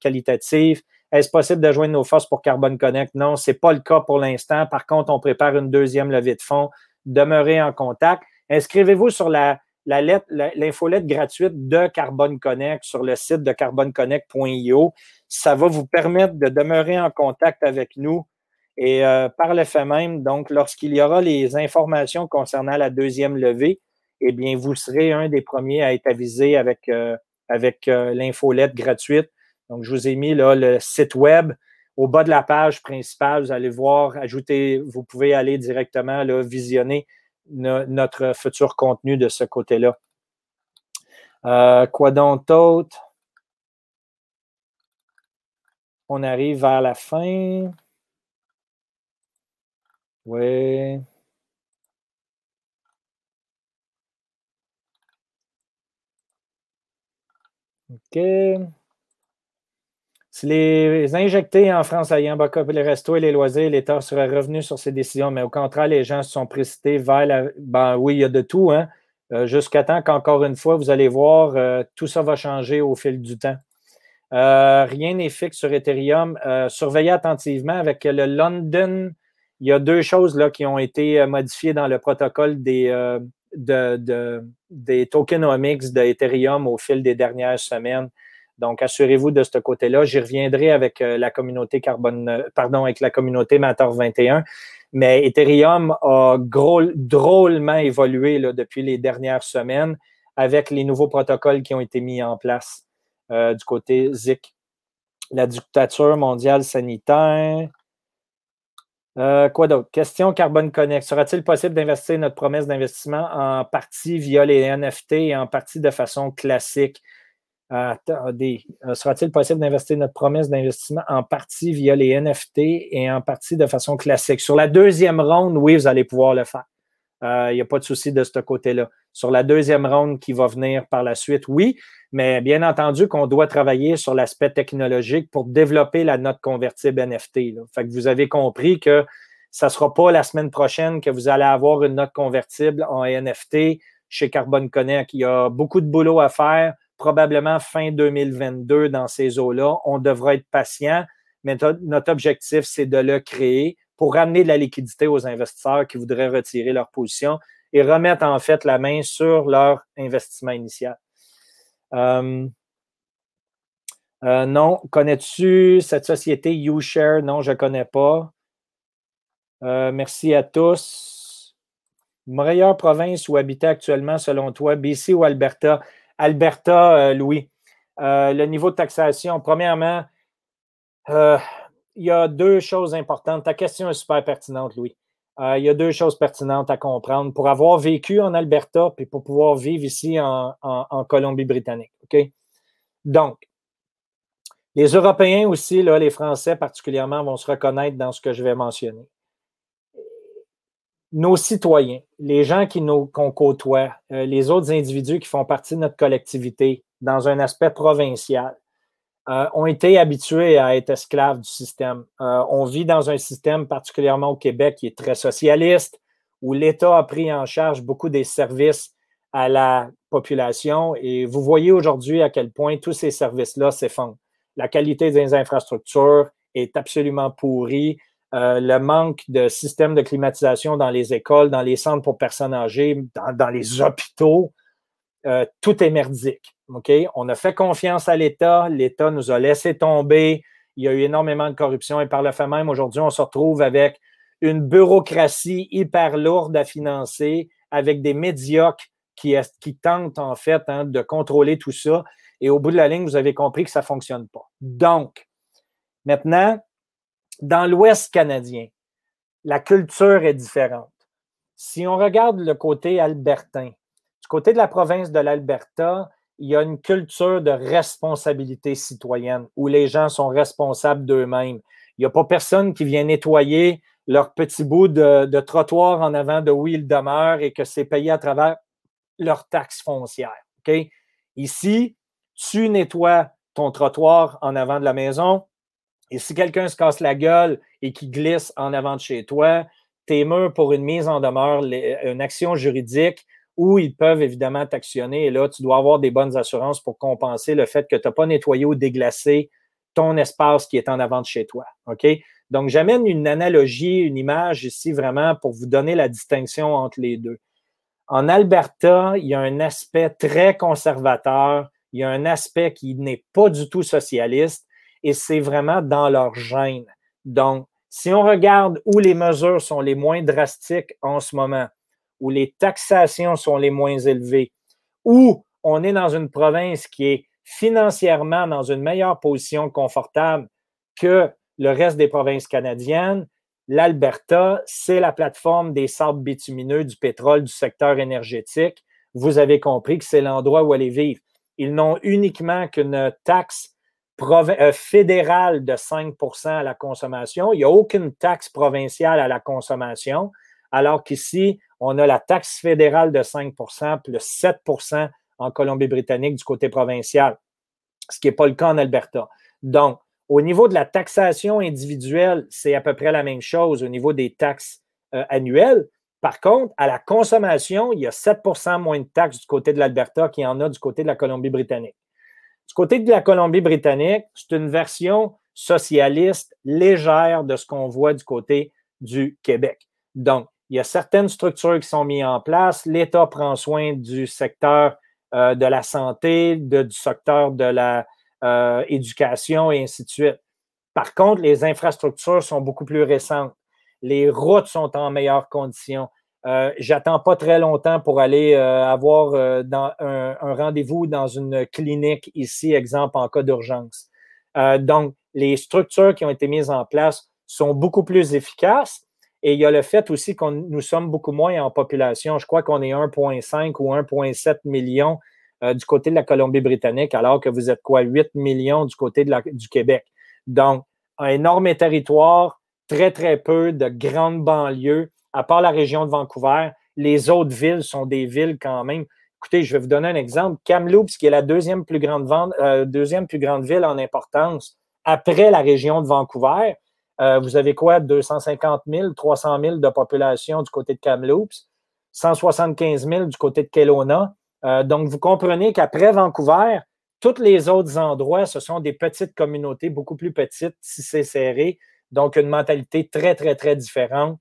qualitative. Est-ce possible de joindre nos forces pour Carbone Connect? Non, ce n'est pas le cas pour l'instant. Par contre, on prépare une deuxième levée de fonds. Demeurez en contact. Inscrivez-vous sur la, l'infolette gratuite de Carbone Connect sur le site de carboneconnect.io. Ça va vous permettre de demeurer en contact avec nous. Et euh, par le fait même, donc, lorsqu'il y aura les informations concernant la deuxième levée, eh bien, vous serez un des premiers à être avisé avec, euh, avec euh, l'infolette gratuite. Donc, je vous ai mis là, le site web. Au bas de la page principale, vous allez voir, ajouter, vous pouvez aller directement visionner notre futur contenu de ce côté-là. Euh, quoi d'autre? On arrive vers la fin. Oui. OK. Les injectés en France ayant boycotté les restos et les loisirs, l'État serait revenu sur ces décisions, mais au contraire, les gens se sont précipités vers la. Ben oui, il y a de tout, hein. Euh, jusqu'à temps qu'encore une fois, vous allez voir, euh, tout ça va changer au fil du temps. Euh, rien n'est fixe sur Ethereum. surveillez attentivement avec le London. Il y a deux choses là, qui ont été modifiées dans le protocole des, de, des tokenomics d'Ethereum au fil des dernières semaines. Donc, assurez-vous de ce côté-là. J'y reviendrai avec euh, la communauté carbone, euh, pardon, avec la communauté Matter 21. Mais Ethereum a drôlement évolué depuis les dernières semaines avec les nouveaux protocoles qui ont été mis en place euh, du côté ZIC. La dictature mondiale sanitaire. quoi d'autre? Question Carbone Connect. Sera-t-il possible d'investir notre promesse d'investissement en partie via les NFT et en partie de façon classique? Attendez, euh, sera-t-il possible d'investir notre promesse d'investissement en partie via les NFT et en partie de façon classique? Sur la deuxième ronde, oui, vous allez pouvoir le faire. Il euh, n'y a pas de souci de ce côté-là. Sur la deuxième ronde qui va venir par la suite, oui, mais bien entendu qu'on doit travailler sur l'aspect technologique pour développer la note convertible NFT. Fait que vous avez compris que ça ne sera pas la semaine prochaine que vous allez avoir une note convertible en NFT chez Carbon Connect. Il y a beaucoup de boulot à faire probablement fin 2022 dans ces eaux-là. On devra être patient, mais notre objectif, c'est de le créer pour ramener de la liquidité aux investisseurs qui voudraient retirer leur position et remettre en fait la main sur leur investissement initial. Euh, euh, non, connais-tu cette société YouShare? Non, je ne connais pas. Euh, merci à tous. Meilleure province où habiter actuellement selon toi, BC ou Alberta? Alberta, euh, Louis. Euh, le niveau de taxation, premièrement, euh, il y a deux choses importantes. Ta question est super pertinente, Louis. il y a deux choses pertinentes à comprendre. Pour avoir vécu en Alberta, puis pour pouvoir vivre ici en, Colombie-Britannique. Donc, les Européens aussi, les Français particulièrement, vont se reconnaître dans ce que je vais mentionner nos citoyens, les gens qui nous qu'on côtoie, euh, les autres individus qui font partie de notre collectivité dans un aspect provincial, euh, ont été habitués à être esclaves du système. Euh, on vit dans un système, particulièrement au Québec, qui est très socialiste, où l'État a pris en charge beaucoup des services à la population. Et vous voyez aujourd'hui à quel point tous ces services-là s'effondrent. La qualité des infrastructures est absolument pourrie. Euh, le manque de systèmes de climatisation dans les écoles, dans les centres pour personnes âgées, dans, les hôpitaux, euh, tout est merdique. On a fait confiance à l'État, l'État nous a laissé tomber, il y a eu énormément de corruption et par le fait même, aujourd'hui, on se retrouve avec une bureaucratie hyper lourde à financer, avec des médiocres qui, qui tentent en fait hein, de contrôler tout ça. Et au bout de la ligne, vous avez compris que ça ne fonctionne pas. Donc, maintenant, dans l'Ouest canadien, la culture est différente. Si on regarde le côté albertain, du côté de la province de l'Alberta, il y a une culture de responsabilité citoyenne où les gens sont responsables d'eux-mêmes. Il n'y a pas personne qui vient nettoyer leur petit bout de, trottoir en avant de où ils demeurent et que c'est payé à travers leur taxe foncière. Ici, tu nettoies ton trottoir en avant de la maison, et si quelqu'un se casse la gueule et qui glisse en avant de chez toi, tes murs pour une mise en demeure, une action juridique où ils peuvent évidemment t'actionner. Et là, tu dois avoir des bonnes assurances pour compenser le fait que tu n'as pas nettoyé ou déglacé ton espace qui est en avant de chez toi. OK? Donc, j'amène une analogie, une image ici vraiment pour vous donner la distinction entre les deux. En Alberta, il y a un aspect très conservateur, il y a un aspect qui n'est pas du tout socialiste et c'est vraiment dans leur gène. Donc, si on regarde où les mesures sont les moins drastiques en ce moment, où les taxations sont les moins élevées, où on est dans une province qui est financièrement dans une meilleure position confortable que le reste des provinces canadiennes, l'Alberta, c'est la plateforme des sables bitumineux, du pétrole, du secteur énergétique. Vous avez compris que c'est l'endroit où aller vivre. Ils n'ont uniquement qu'une taxe euh, fédérale de 5% à la consommation. Il n'y a aucune taxe provinciale à la consommation, alors qu'ici, on a la taxe fédérale de 5% plus 7% en Colombie-Britannique du côté provincial, ce qui n'est pas le cas en Alberta. Donc, au niveau de la taxation individuelle, c'est à peu près la même chose au niveau des taxes euh, annuelles. Par contre, à la consommation, il y a 7% moins de taxes du côté de l'Alberta qu'il y en a du côté de la Colombie-Britannique. Du côté de la Colombie-Britannique, c'est une version socialiste légère de ce qu'on voit du côté du Québec. Donc, il y a certaines structures qui sont mises en place. L'État prend soin du secteur euh, de la santé, du secteur de l'éducation euh, et ainsi de suite. Par contre, les infrastructures sont beaucoup plus récentes. Les routes sont en meilleures conditions. Euh, j'attends pas très longtemps pour aller euh, avoir euh, dans un, rendez-vous dans une clinique ici, exemple en cas d'urgence. donc, les structures qui ont été mises en place sont beaucoup plus efficaces. Et il y a le fait aussi que nous sommes beaucoup moins en population. Je crois qu'on est 1,5 ou 1,7 millions du côté de la Colombie-Britannique, alors que vous êtes quoi, 8 millions du côté de la, du Québec. Donc, un énorme territoire, très, très peu de grandes banlieues à part la région de Vancouver, les autres villes sont des villes quand même. Écoutez, je vais vous donner un exemple. Kamloops, qui est la deuxième plus grande, euh, ville en importance après la région de Vancouver, euh, vous avez quoi? 250 000, 300 000 de population du côté de Kamloops, 175 000 du côté de Kelowna. Euh, donc, vous comprenez qu'après Vancouver, tous les autres endroits, ce sont des petites communautés, beaucoup plus petites, si c'est serré. Donc, une mentalité très, très, très différente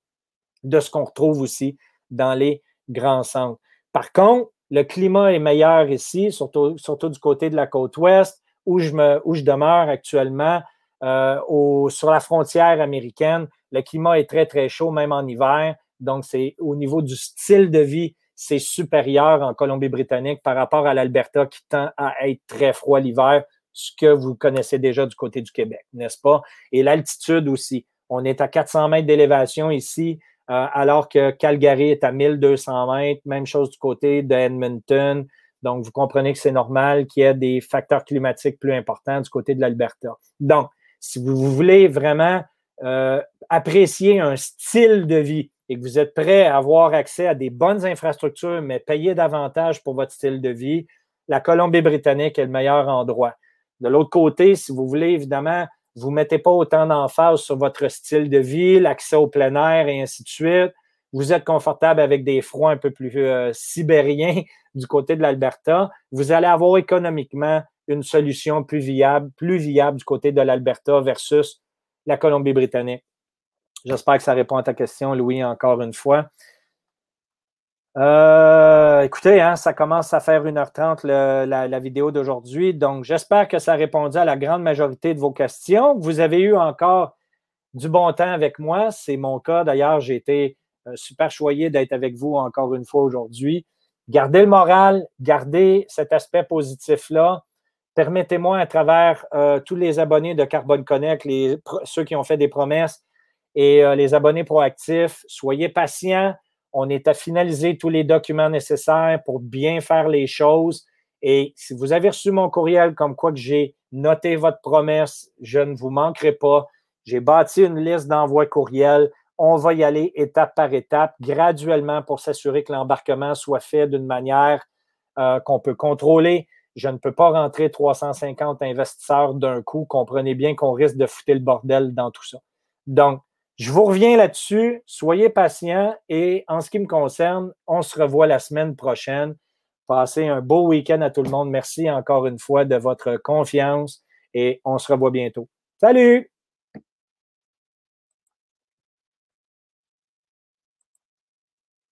de ce qu'on retrouve aussi dans les grands centres. Par contre, le climat est meilleur ici, surtout, du côté de la côte ouest, où je, demeure actuellement, euh, sur la frontière américaine. Le climat est très, très chaud, même en hiver. Donc, au niveau du style de vie, c'est supérieur en Colombie-Britannique par rapport à l'Alberta qui tend à être très froid l'hiver, ce que vous connaissez déjà du côté du Québec, n'est-ce pas? Et l'altitude aussi. On est à 400 mètres d'élévation ici. Euh, alors que Calgary est à 1200 mètres, même chose du côté de Edmonton. Donc, vous comprenez que c'est normal qu'il y ait des facteurs climatiques plus importants du côté de l'Alberta. Donc, si vous voulez vraiment euh, apprécier un style de vie et que vous êtes prêt à avoir accès à des bonnes infrastructures, mais payer davantage pour votre style de vie, la Colombie-Britannique est le meilleur endroit. De l'autre côté, si vous voulez évidemment vous ne mettez pas autant d'emphase sur votre style de vie, l'accès au plein air et ainsi de suite. Vous êtes confortable avec des froids un peu plus euh, sibériens <laughs> du côté de l'Alberta. Vous allez avoir économiquement une solution plus viable, plus viable du côté de l'Alberta versus la Colombie-Britannique. J'espère que ça répond à ta question, Louis, encore une fois. Euh, écoutez, hein, ça commence à faire 1h30 la, vidéo d'aujourd'hui. Donc, j'espère que ça a répondu à la grande majorité de vos questions. Vous avez eu encore du bon temps avec moi. C'est mon cas. D'ailleurs, j'ai été euh, super choyé d'être avec vous encore une fois aujourd'hui. Gardez le moral, gardez cet aspect positif-là. Permettez-moi, à travers euh, tous les abonnés de Carbone Connect, ceux qui ont fait des promesses et les abonnés proactifs, soyez patients. On est à finaliser tous les documents nécessaires pour bien faire les choses. Et si vous avez reçu mon courriel comme quoi que j'ai noté votre promesse, je ne vous manquerai pas. J'ai bâti une liste d'envoi courriel. On va y aller étape par étape, graduellement pour s'assurer que l'embarquement soit fait d'une manière euh, qu'on peut contrôler. Je ne peux pas rentrer 350 investisseurs d'un coup. Comprenez bien qu'on risque de foutre le bordel dans tout ça. Donc, je vous reviens là-dessus. Soyez patients et en ce qui me concerne, on se revoit la semaine prochaine. Passez un beau week-end à tout le monde. Merci encore une fois de votre confiance et on se revoit bientôt. Salut!